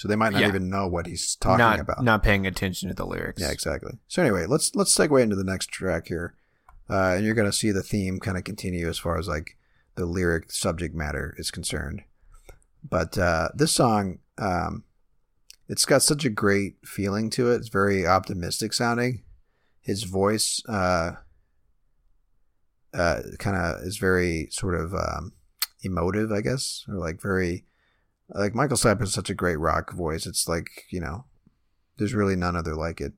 So they might not Yeah. even know what he's talking not about. not paying attention to the lyrics. Yeah, exactly. So anyway, let's let's segue into the next track here, uh, and you're gonna see the theme kind of continue as far as like the lyric subject matter is concerned. But uh, this song, um, it's got such a great feeling to it. It's very optimistic sounding. His voice, uh, uh, kind of is very sort of um, emotive, I guess, or like very like Michael Stipe has such a great rock voice. It's like you know, there's really none other like it.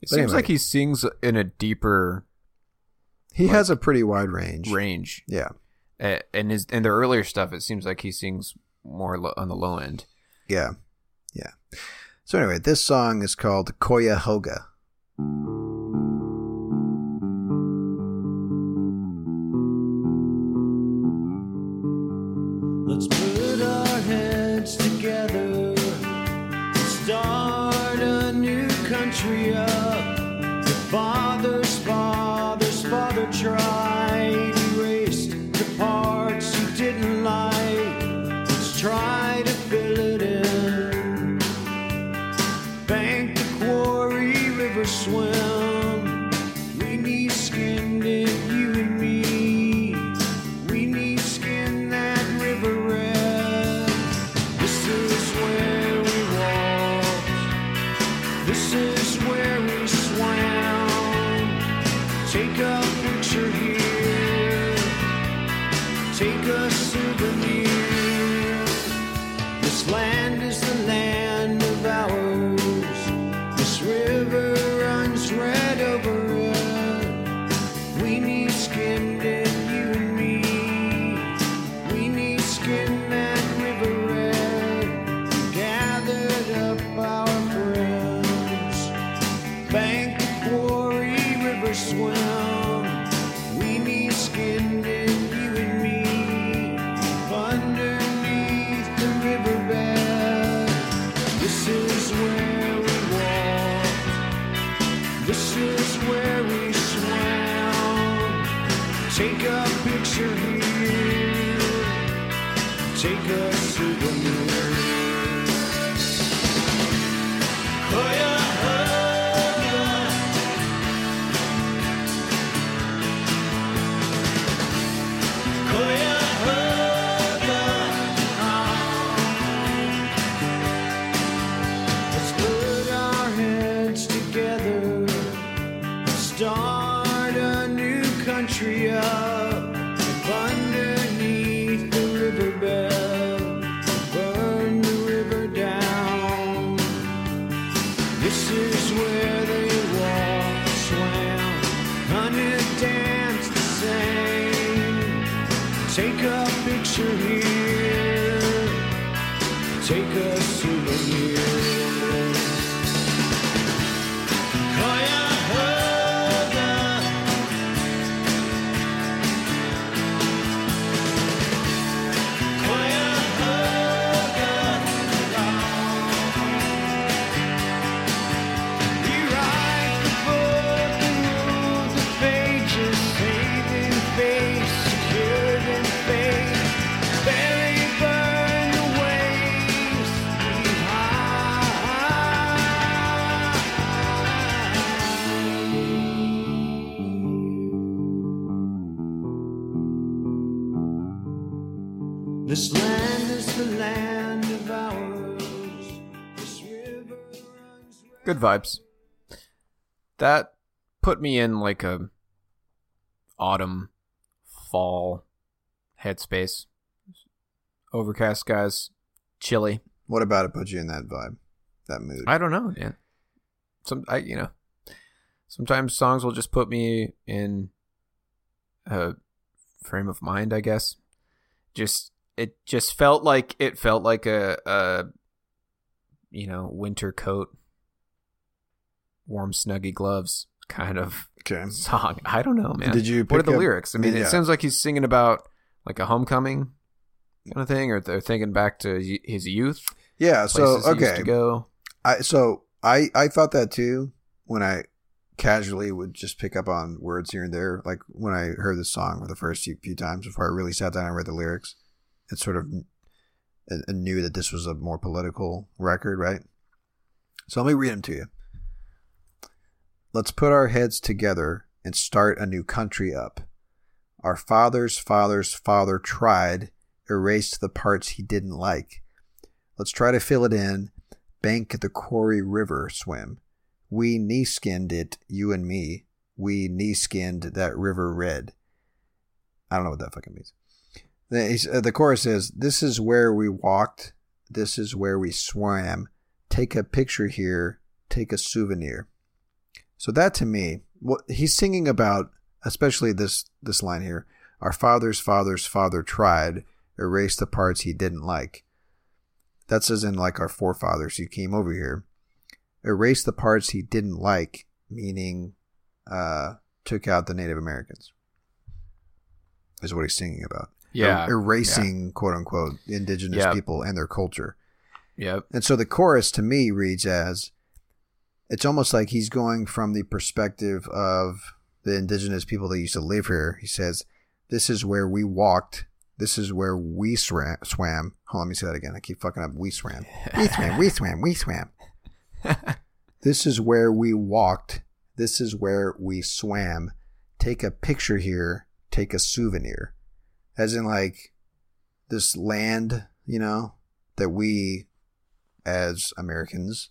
It But seems anyway. like he sings in a deeper He Like- has a pretty wide range. range. Yeah, Uh, and his and the earlier stuff, it seems like he sings more lo- on the low end. yeah, yeah. So anyway, this song is called Cuyahoga. Good vibes. That put me in like a autumn, fall headspace. Overcast skies, chilly. What about it put you in that vibe, that mood? I don't know, man. Some I you know, sometimes songs will just put me in a frame of mind, I guess. Just it just felt like it felt like a a you know, winter coat, warm snuggy gloves kind of okay. song. I don't know, man. Did you What are the up- lyrics? I mean, Yeah. it sounds like he's singing about like a homecoming kind of thing, or they're thinking back to his youth, Yeah. So places he used okay. go. I so I I thought that too when I casually would just pick up on words here and there. Like when I heard this song for the first few, few times before I really sat down and read the lyrics, it sort of and knew that this was a more political record, right? So let me read them to you. Let's put our heads together and start a new country up. Our father's father's father tried, erased the parts he didn't like. Let's try to fill it in. Bank the Quarry River swim. We knee skinned it, you and me. We knee skinned that river red. I don't know what that fucking means. The, uh, the chorus says, This is where we walked. This is where we swam. Take a picture here. Take a souvenir. So that to me, what he's singing about, especially this this line here, our father's father's father tried, erase the parts he didn't like. That's as in like our forefathers who came over here, erase the parts he didn't like, meaning uh, took out the Native Americans. Is what he's singing about. Yeah. Er- erasing quote unquote indigenous Yeah. people and their culture. Yep. And so the chorus to me reads as it's almost like he's going from the perspective of the indigenous people that used to live here. He says, This is where we walked. This is where we swam. swam. Hold on, let me say that again. I keep fucking up. We swam. We swam. We swam. We swam. this is where we walked. This is where we swam. Take a picture here. Take a souvenir. As in, like, this land, you know, that we as Americans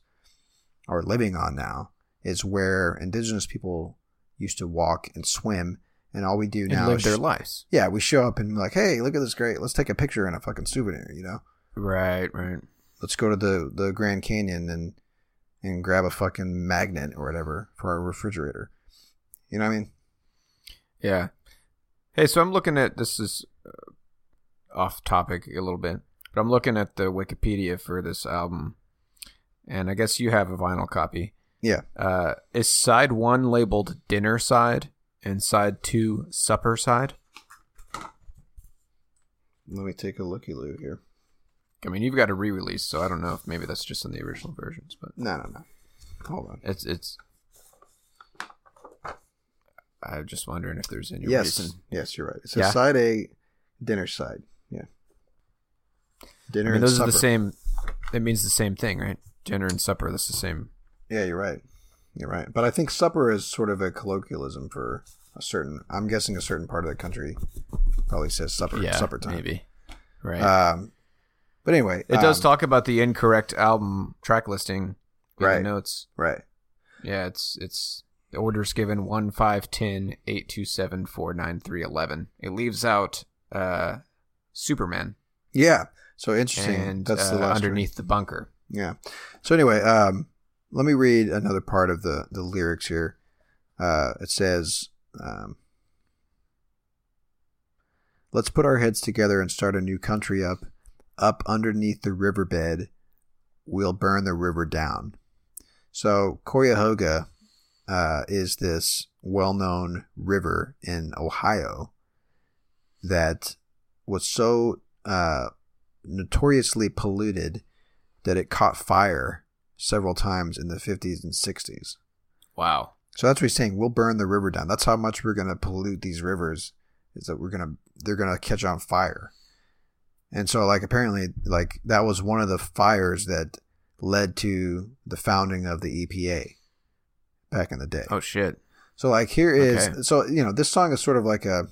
are living on now is where indigenous people used to walk and swim and all we do And now live is their lives. yeah we show up and like hey look at this great let's take a picture and a fucking souvenir you know Right, right. let's go to the the grand canyon and and grab a fucking magnet or whatever for our refrigerator you know what i mean Yeah. Hey, so I'm looking at this is uh, off topic a little bit, but I'm looking at the Wikipedia for this album, and I guess you have a vinyl copy. yeah Uh, is side one labeled dinner side and side two supper side? let me take a looky loo here I mean, you've got a re-release, so I don't know if maybe that's just in the original versions, but no no no hold on it's it's. I'm just wondering if there's any yes reason. yes you're right So Yeah? side a dinner side yeah dinner I mean, and those supper. are the same. It means the same thing, right? Dinner and supper. That's the same. Yeah, you're right. You're right. But I think supper is sort of a colloquialism for a certain. I'm guessing a certain part of the country probably says supper. Yeah, supper time. maybe. Right. Um, but anyway, It does um, talk about the incorrect album track listing in Right. the notes. Right. Yeah, it's it's the orders given 1 5 10 8 2 7 4 9 3 11. It leaves out uh Superman Yeah. So interesting. and That's the uh, last underneath the bunker. Yeah. So anyway, um, let me read another part of the the lyrics here. Uh, it says, um, "Let's put our heads together and start a new country up, up underneath the riverbed. We'll burn the river down." So Cuyahoga uh, is this well-known river in Ohio that was so uh, notoriously polluted that it caught fire several times in the 50s and 60s. Wow. So that's what he's saying. We'll burn the river down. That's how much we're going to pollute these rivers. Is that we're gonna they're gonna catch on fire. And so like apparently like that was one of the fires that led to the founding of the EPA back in the day. Oh shit. So like here is Okay. so you know this song is sort of like a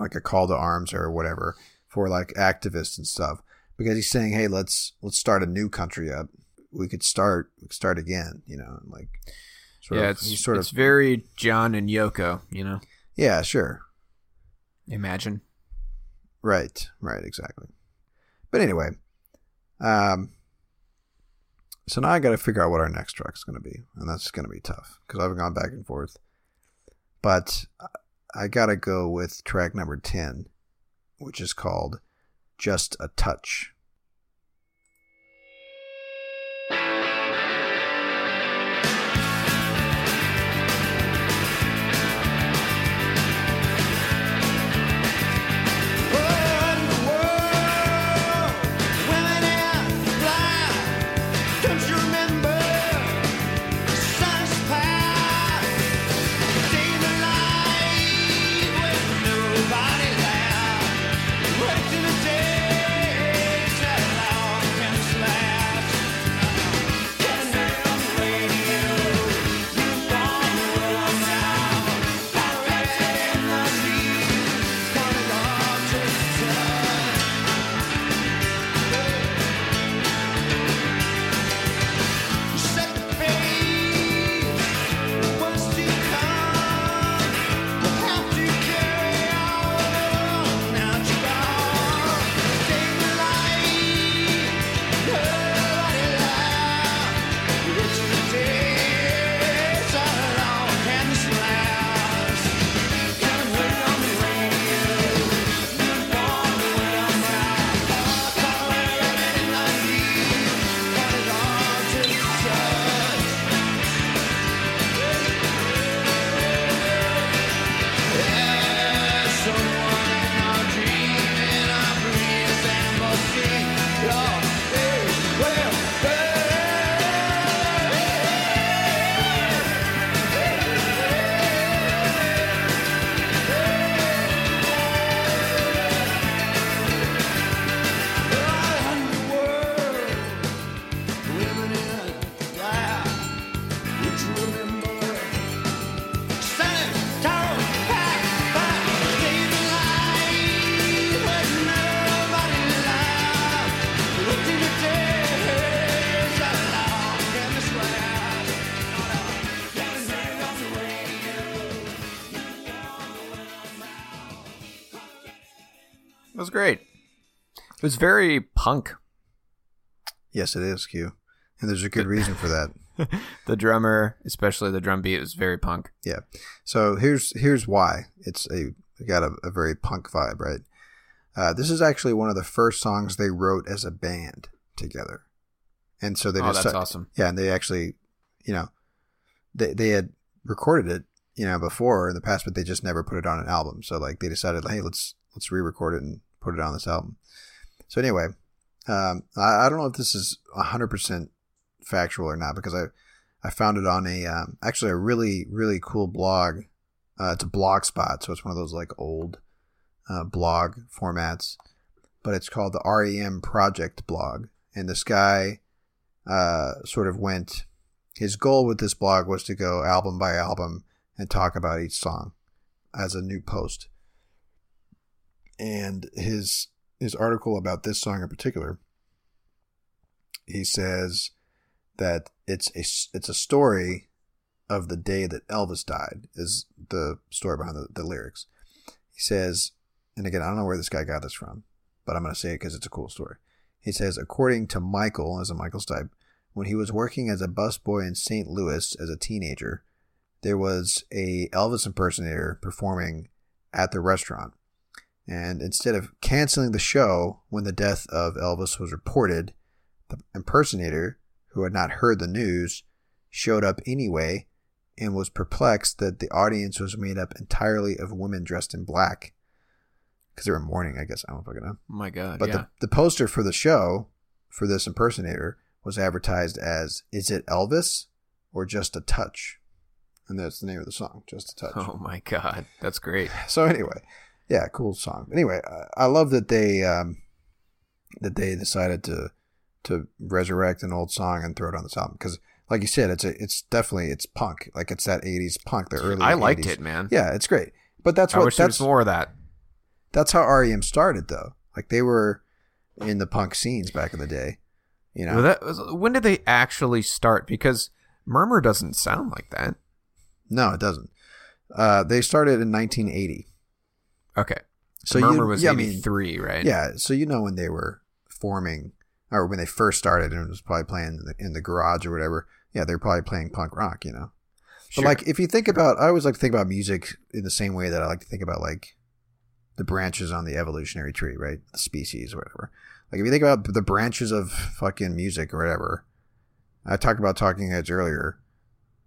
like a call to arms or whatever for like activists and stuff because he's saying hey let's let's start a new country up we could start start again you know and like sort yeah, of, it's sort it's of very John and Yoko, you know. yeah sure Imagine. right right exactly but anyway um so now I got to figure out what our next track is going to be and that's going to be tough because I've gone back and forth but I got to go with track number 10 which is called Just a Touch. Great. It was very punk. Yes, it is, Q. And there's a good reason for that. The drummer, especially the drum beat, was very punk. Yeah. So here's here's why it's a it got a, a very punk vibe, right? Uh, this is actually one of the first songs they wrote as a band together, and so they oh, just that's awesome. yeah, and they actually, you know, they they had recorded it, you know, before in the past, but they just never put it on an album. So like they decided, hey, let's let's re-record it and put it on this album. So anyway, um, I, I don't know if this is hundred percent factual or not because I I found it on a um, actually a really really cool blog. Uh, it's a blog spot, so it's one of those like old uh, blog formats, but it's called the REM Project blog. And this guy uh, sort of went. His goal with this blog was to go album by album and talk about each song as a new post. And his his article about this song in particular, he says that it's a it's a story of the day that Elvis died is the story behind the, the lyrics. He says, and again, I don't know where this guy got this from, but I'm going to say it because it's a cool story. He says, according to Michael, as a Michael Stipe, when he was working as a busboy in St. Louis as a teenager, there was a Elvis impersonator performing at the restaurant. And instead of canceling the show when the death of Elvis was reported, the impersonator, who had not heard the news, showed up anyway and was perplexed that the audience was made up entirely of women dressed in black. Because they were mourning, I guess. I don't fucking know. Oh my god. But yeah. the, the poster for the show, for this impersonator, was advertised as Is it Elvis or Just a Touch? And that's the name of the song, Just a Touch. oh my god. That's great. So anyway, yeah, cool song. Anyway, I, I love that they um, that they decided to to resurrect an old song and throw it on this album because, like you said, it's a, it's definitely it's punk. Like it's that '80s punk, the early. I liked 80s. it, man. Yeah, it's great. But that's what that's more of that. that's how REM started, though. Like they were in the punk scenes back in the day. You know, Well, that was, when did they actually start? Because Murmur doesn't sound like that. no, it doesn't. Uh, they started in 1980. Okay. So Murmur you, was yeah, I mean, 83, right? Yeah, so you know when they were forming, or when they first started, and it was probably playing in the, in the garage or whatever. Yeah, they're probably playing punk rock, you know. Sure. But like, if you think about, I always like to think about music in the same way that I like to think about like the branches on the evolutionary tree, right? The species or whatever. Like if you think about the branches of fucking music or whatever, I talked about Talking Heads earlier.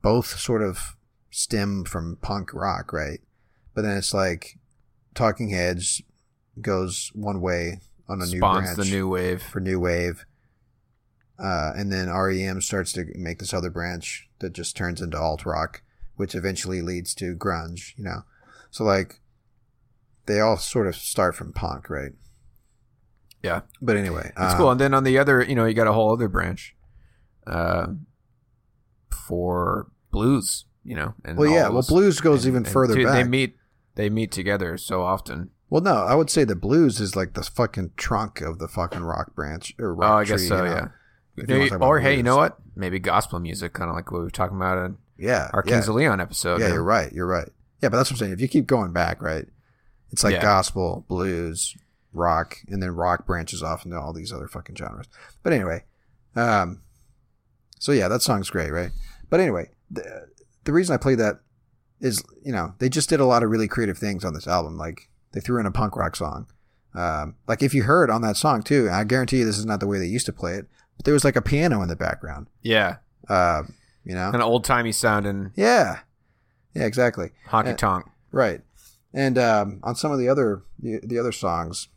Both sort of stem from punk rock, right? But then it's like Talking Heads goes one way on a new branch the new wave. for new wave. Uh, and then REM starts to make this other branch that just turns into alt rock, which eventually leads to grunge, you know. So like they all sort of start from punk, right? Yeah. But anyway, It's um, cool. And then on the other, you know, you got a whole other branch uh, for blues, you know. And Well, yeah, well, blues goes and- even further dude, back. They meet, they meet together so often. Well, no, I would say the blues is like the fucking trunk of the fucking rock branch or rock Oh, I guess tree, so. you know? Yeah. If you wanna or hey, you know what? Maybe gospel music, kind of like what we were talking about in Yeah, our yeah. Of Leon episode. yeah, you you're right. You're right. Yeah, but that's what I'm saying. If you keep going back, right, it's like Yeah. gospel, blues, rock, and then rock branches off into all these other fucking genres. But anyway, um, so yeah, that song's great, right? But anyway, the, the reason I played that is, you know, they just did a lot of really creative things on this album. Like they threw in a punk rock song. Um, like if you heard on that song too, I guarantee you this is not the way they used to play it, but there was like a piano in the background. Yeah. Um, you know, an old timey sounding yeah, yeah, exactly. honky Uh, tonk. Right. And um, on some of the other the, the other songs,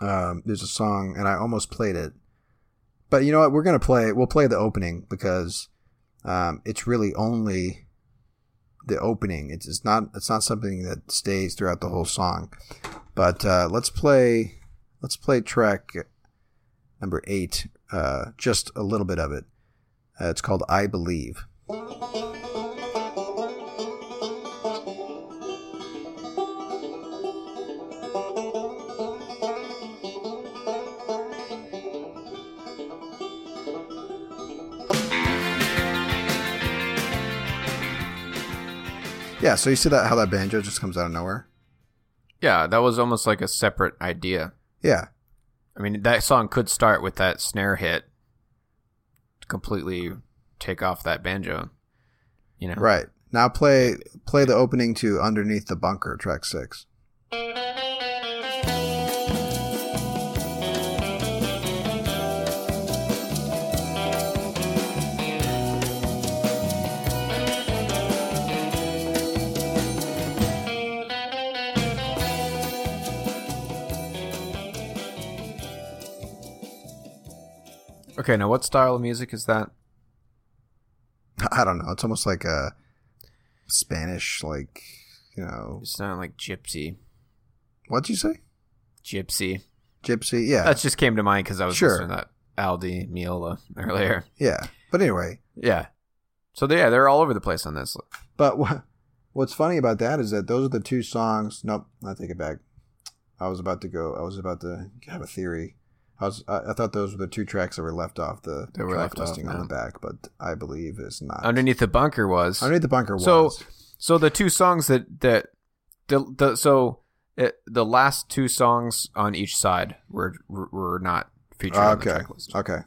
um, there's a song, and I almost played it, but you know what? We're gonna play. We'll play the opening because um, it's really only the opening. It's, it's not it's not something that stays throughout the whole song. But uh, let's play let's play track number eight. Uh, just a little bit of it. Uh, it's called "I Believe." Yeah, so you see that how that banjo just comes out of nowhere? Yeah, that was almost like a separate idea. Yeah, I mean, that song could start with that snare hit, to completely take off that banjo. You know, right. Now play play the opening to Underneath the Bunker, track six. Okay, now what style of music is that? I don't know. It's almost like a Spanish, like you know. It sounded like gypsy. What'd you say? Gypsy. Gypsy. Yeah, That just came to mind because I was Sure. listening to that Al Di Meola earlier. yeah. But anyway, Yeah. So they, yeah, they're all over the place on this. But what, what's funny about that is that those are the two songs. Nope, I take it back. I was about to go. I was about to have a theory. I was. I, I thought those were the two tracks that were left off the They were track left off, on the back, but I believe it's not. Underneath the bunker was. Underneath the bunker was. So, so the two songs that that the, the so it, the last two songs on each side were were, were not featured on the okay. track list. Okay.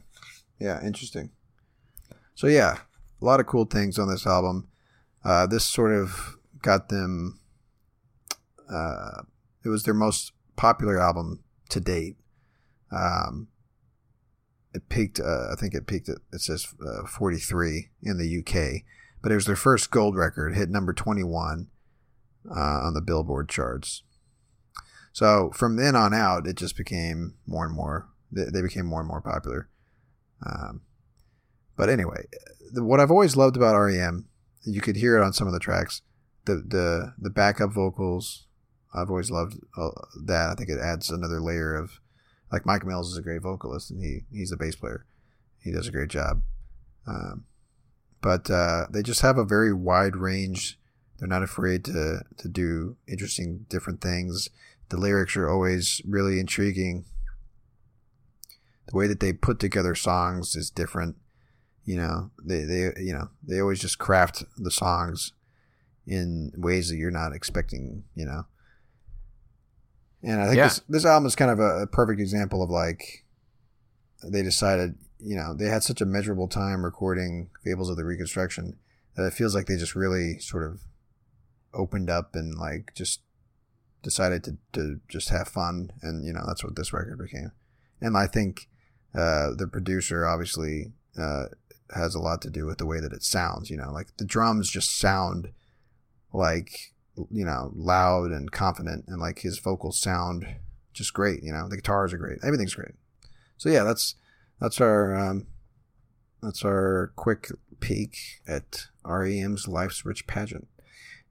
Yeah. Interesting. So yeah, a lot of cool things on this album. Uh, this sort of got them. Uh, it was their most popular album to date. Um, it peaked. Uh, I think it peaked at it says uh, 43 in the UK, but it was their first gold record. Hit number 21 uh, on the Billboard charts. So from then on out, it just became more and more. They, became more and more popular. Um, but anyway, what I've always loved about REM, you could hear it on some of the tracks. The the the backup vocals, I've always loved uh, that. I think it adds another layer of, like Mike Mills is a great vocalist and he he's a bass player. He does a great job. Um, but uh, they just have a very wide range. They're not afraid to to do interesting, different things. The lyrics are always really intriguing. The way that they put together songs is different. You know, they they you know they always just craft the songs in ways that you're not expecting. You know, and I think Yeah. this this album is kind of a, a perfect example of like they decided, you know, they had such a measurable time recording Fables of the Reconstruction that it feels like they just really sort of opened up and like just decided to, to just have fun and you know that's what this record became and i think uh, the producer obviously uh, has a lot to do with the way that it sounds you know like the drums just sound like you know loud and confident and like his vocals sound just great you know the guitars are great everything's great so yeah that's that's our um, that's our quick peek at REM's Life's Rich Pageant.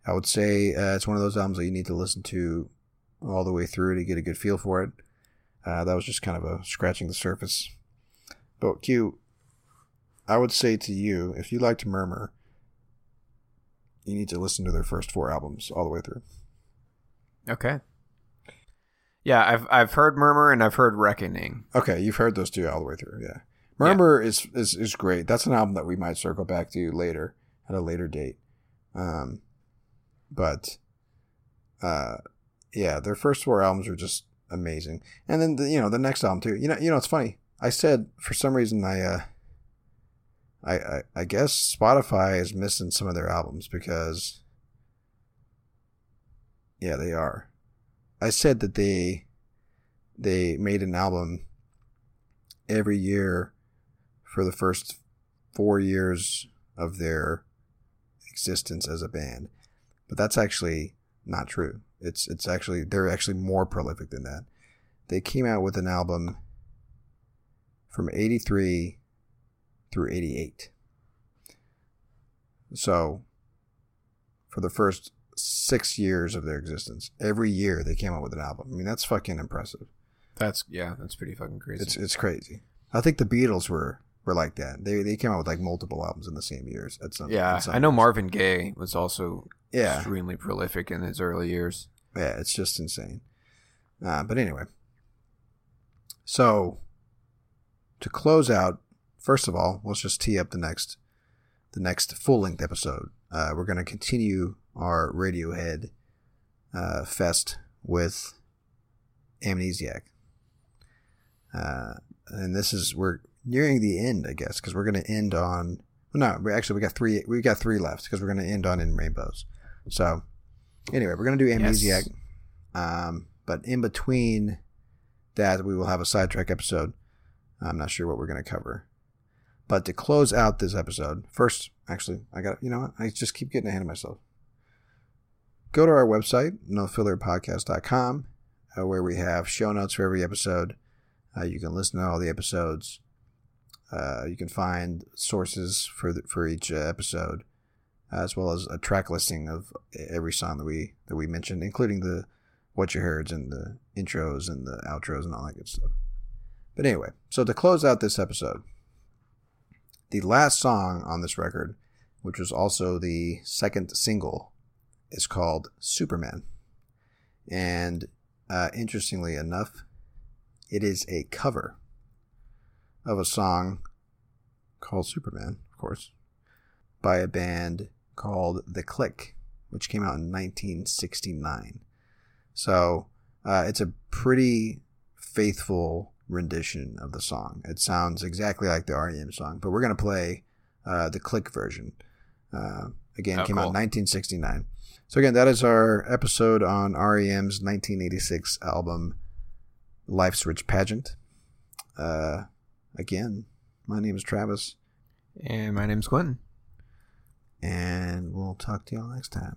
I would say uh, it's one of those albums that you need to listen to all the way through to get a good feel for it. Uh, that was just kind of a scratching the surface. But Q, I would say to you, if you like to Murmur, you need to listen to their first four albums all the way through. Okay. Yeah, I've I've heard Murmur and I've heard Reckoning. Okay, you've heard those two all the way through, yeah. Murmur is, is is great. That's an album that we might circle back to later at a later date. Um, but uh, yeah, their first four albums were just amazing, and then the, you know the next album too. You know, you know it's funny. I said for some reason I uh, I, I I guess Spotify is missing some of their albums because yeah, they are. I said that they they made an album every year for the first four years of their existence as a band. But that's actually not true. It's it's actually they're actually more prolific than that. They came out with an album from 83 through 88. So for the first 6 years of their existence, every year they came out with an album. I mean, that's fucking impressive. That's yeah, that's pretty fucking crazy. It's it's crazy. I think the Beatles were were like that. They they came out with like multiple albums in the same years. At some yeah, at some I know years. Marvin Gaye was also Yeah, extremely prolific in his early years. yeah, it's just insane. Uh, but anyway, so to close out, first of all, let's just tee up the next the next full length episode. Uh, we're going to continue our Radiohead uh, fest with Amnesiac. Uh, and this is we're nearing the end, I guess, because we're going to end on. Well, no, we actually we got three. We got three left because we're going to end on in rainbows. So anyway, we're going to do Amnesiac. Yes. Um, but in between that, we will have a sidetrack episode. I'm not sure what we're going to cover. But to close out this episode, first, actually, I got you know what? I just keep getting ahead of myself. Go to our website, nofillerpodcast.com, uh, where we have show notes for every episode. Uh, you can listen to all the episodes. Uh, you can find sources for the, for each uh, episode, as well as a track listing of every song that we that we mentioned, including the what you heard and the intros and the outros and all that good stuff. But anyway, so to close out this episode, the last song on this record, which was also the second single, is called Superman. And uh, interestingly enough, it is a cover of a song called Superman, of course, by a band called The Clique, which came out in 1969. So uh, it's a pretty faithful rendition of the song. It sounds exactly like the REM song, but we're going to play uh, the Clique version. Uh, again, Oh, came out in 1969. So again, that is our episode on REM's 1986 album Life's Rich Pageant. Uh, again, my name is Travis, And my name is Quentin. and we'll talk to y'all next time.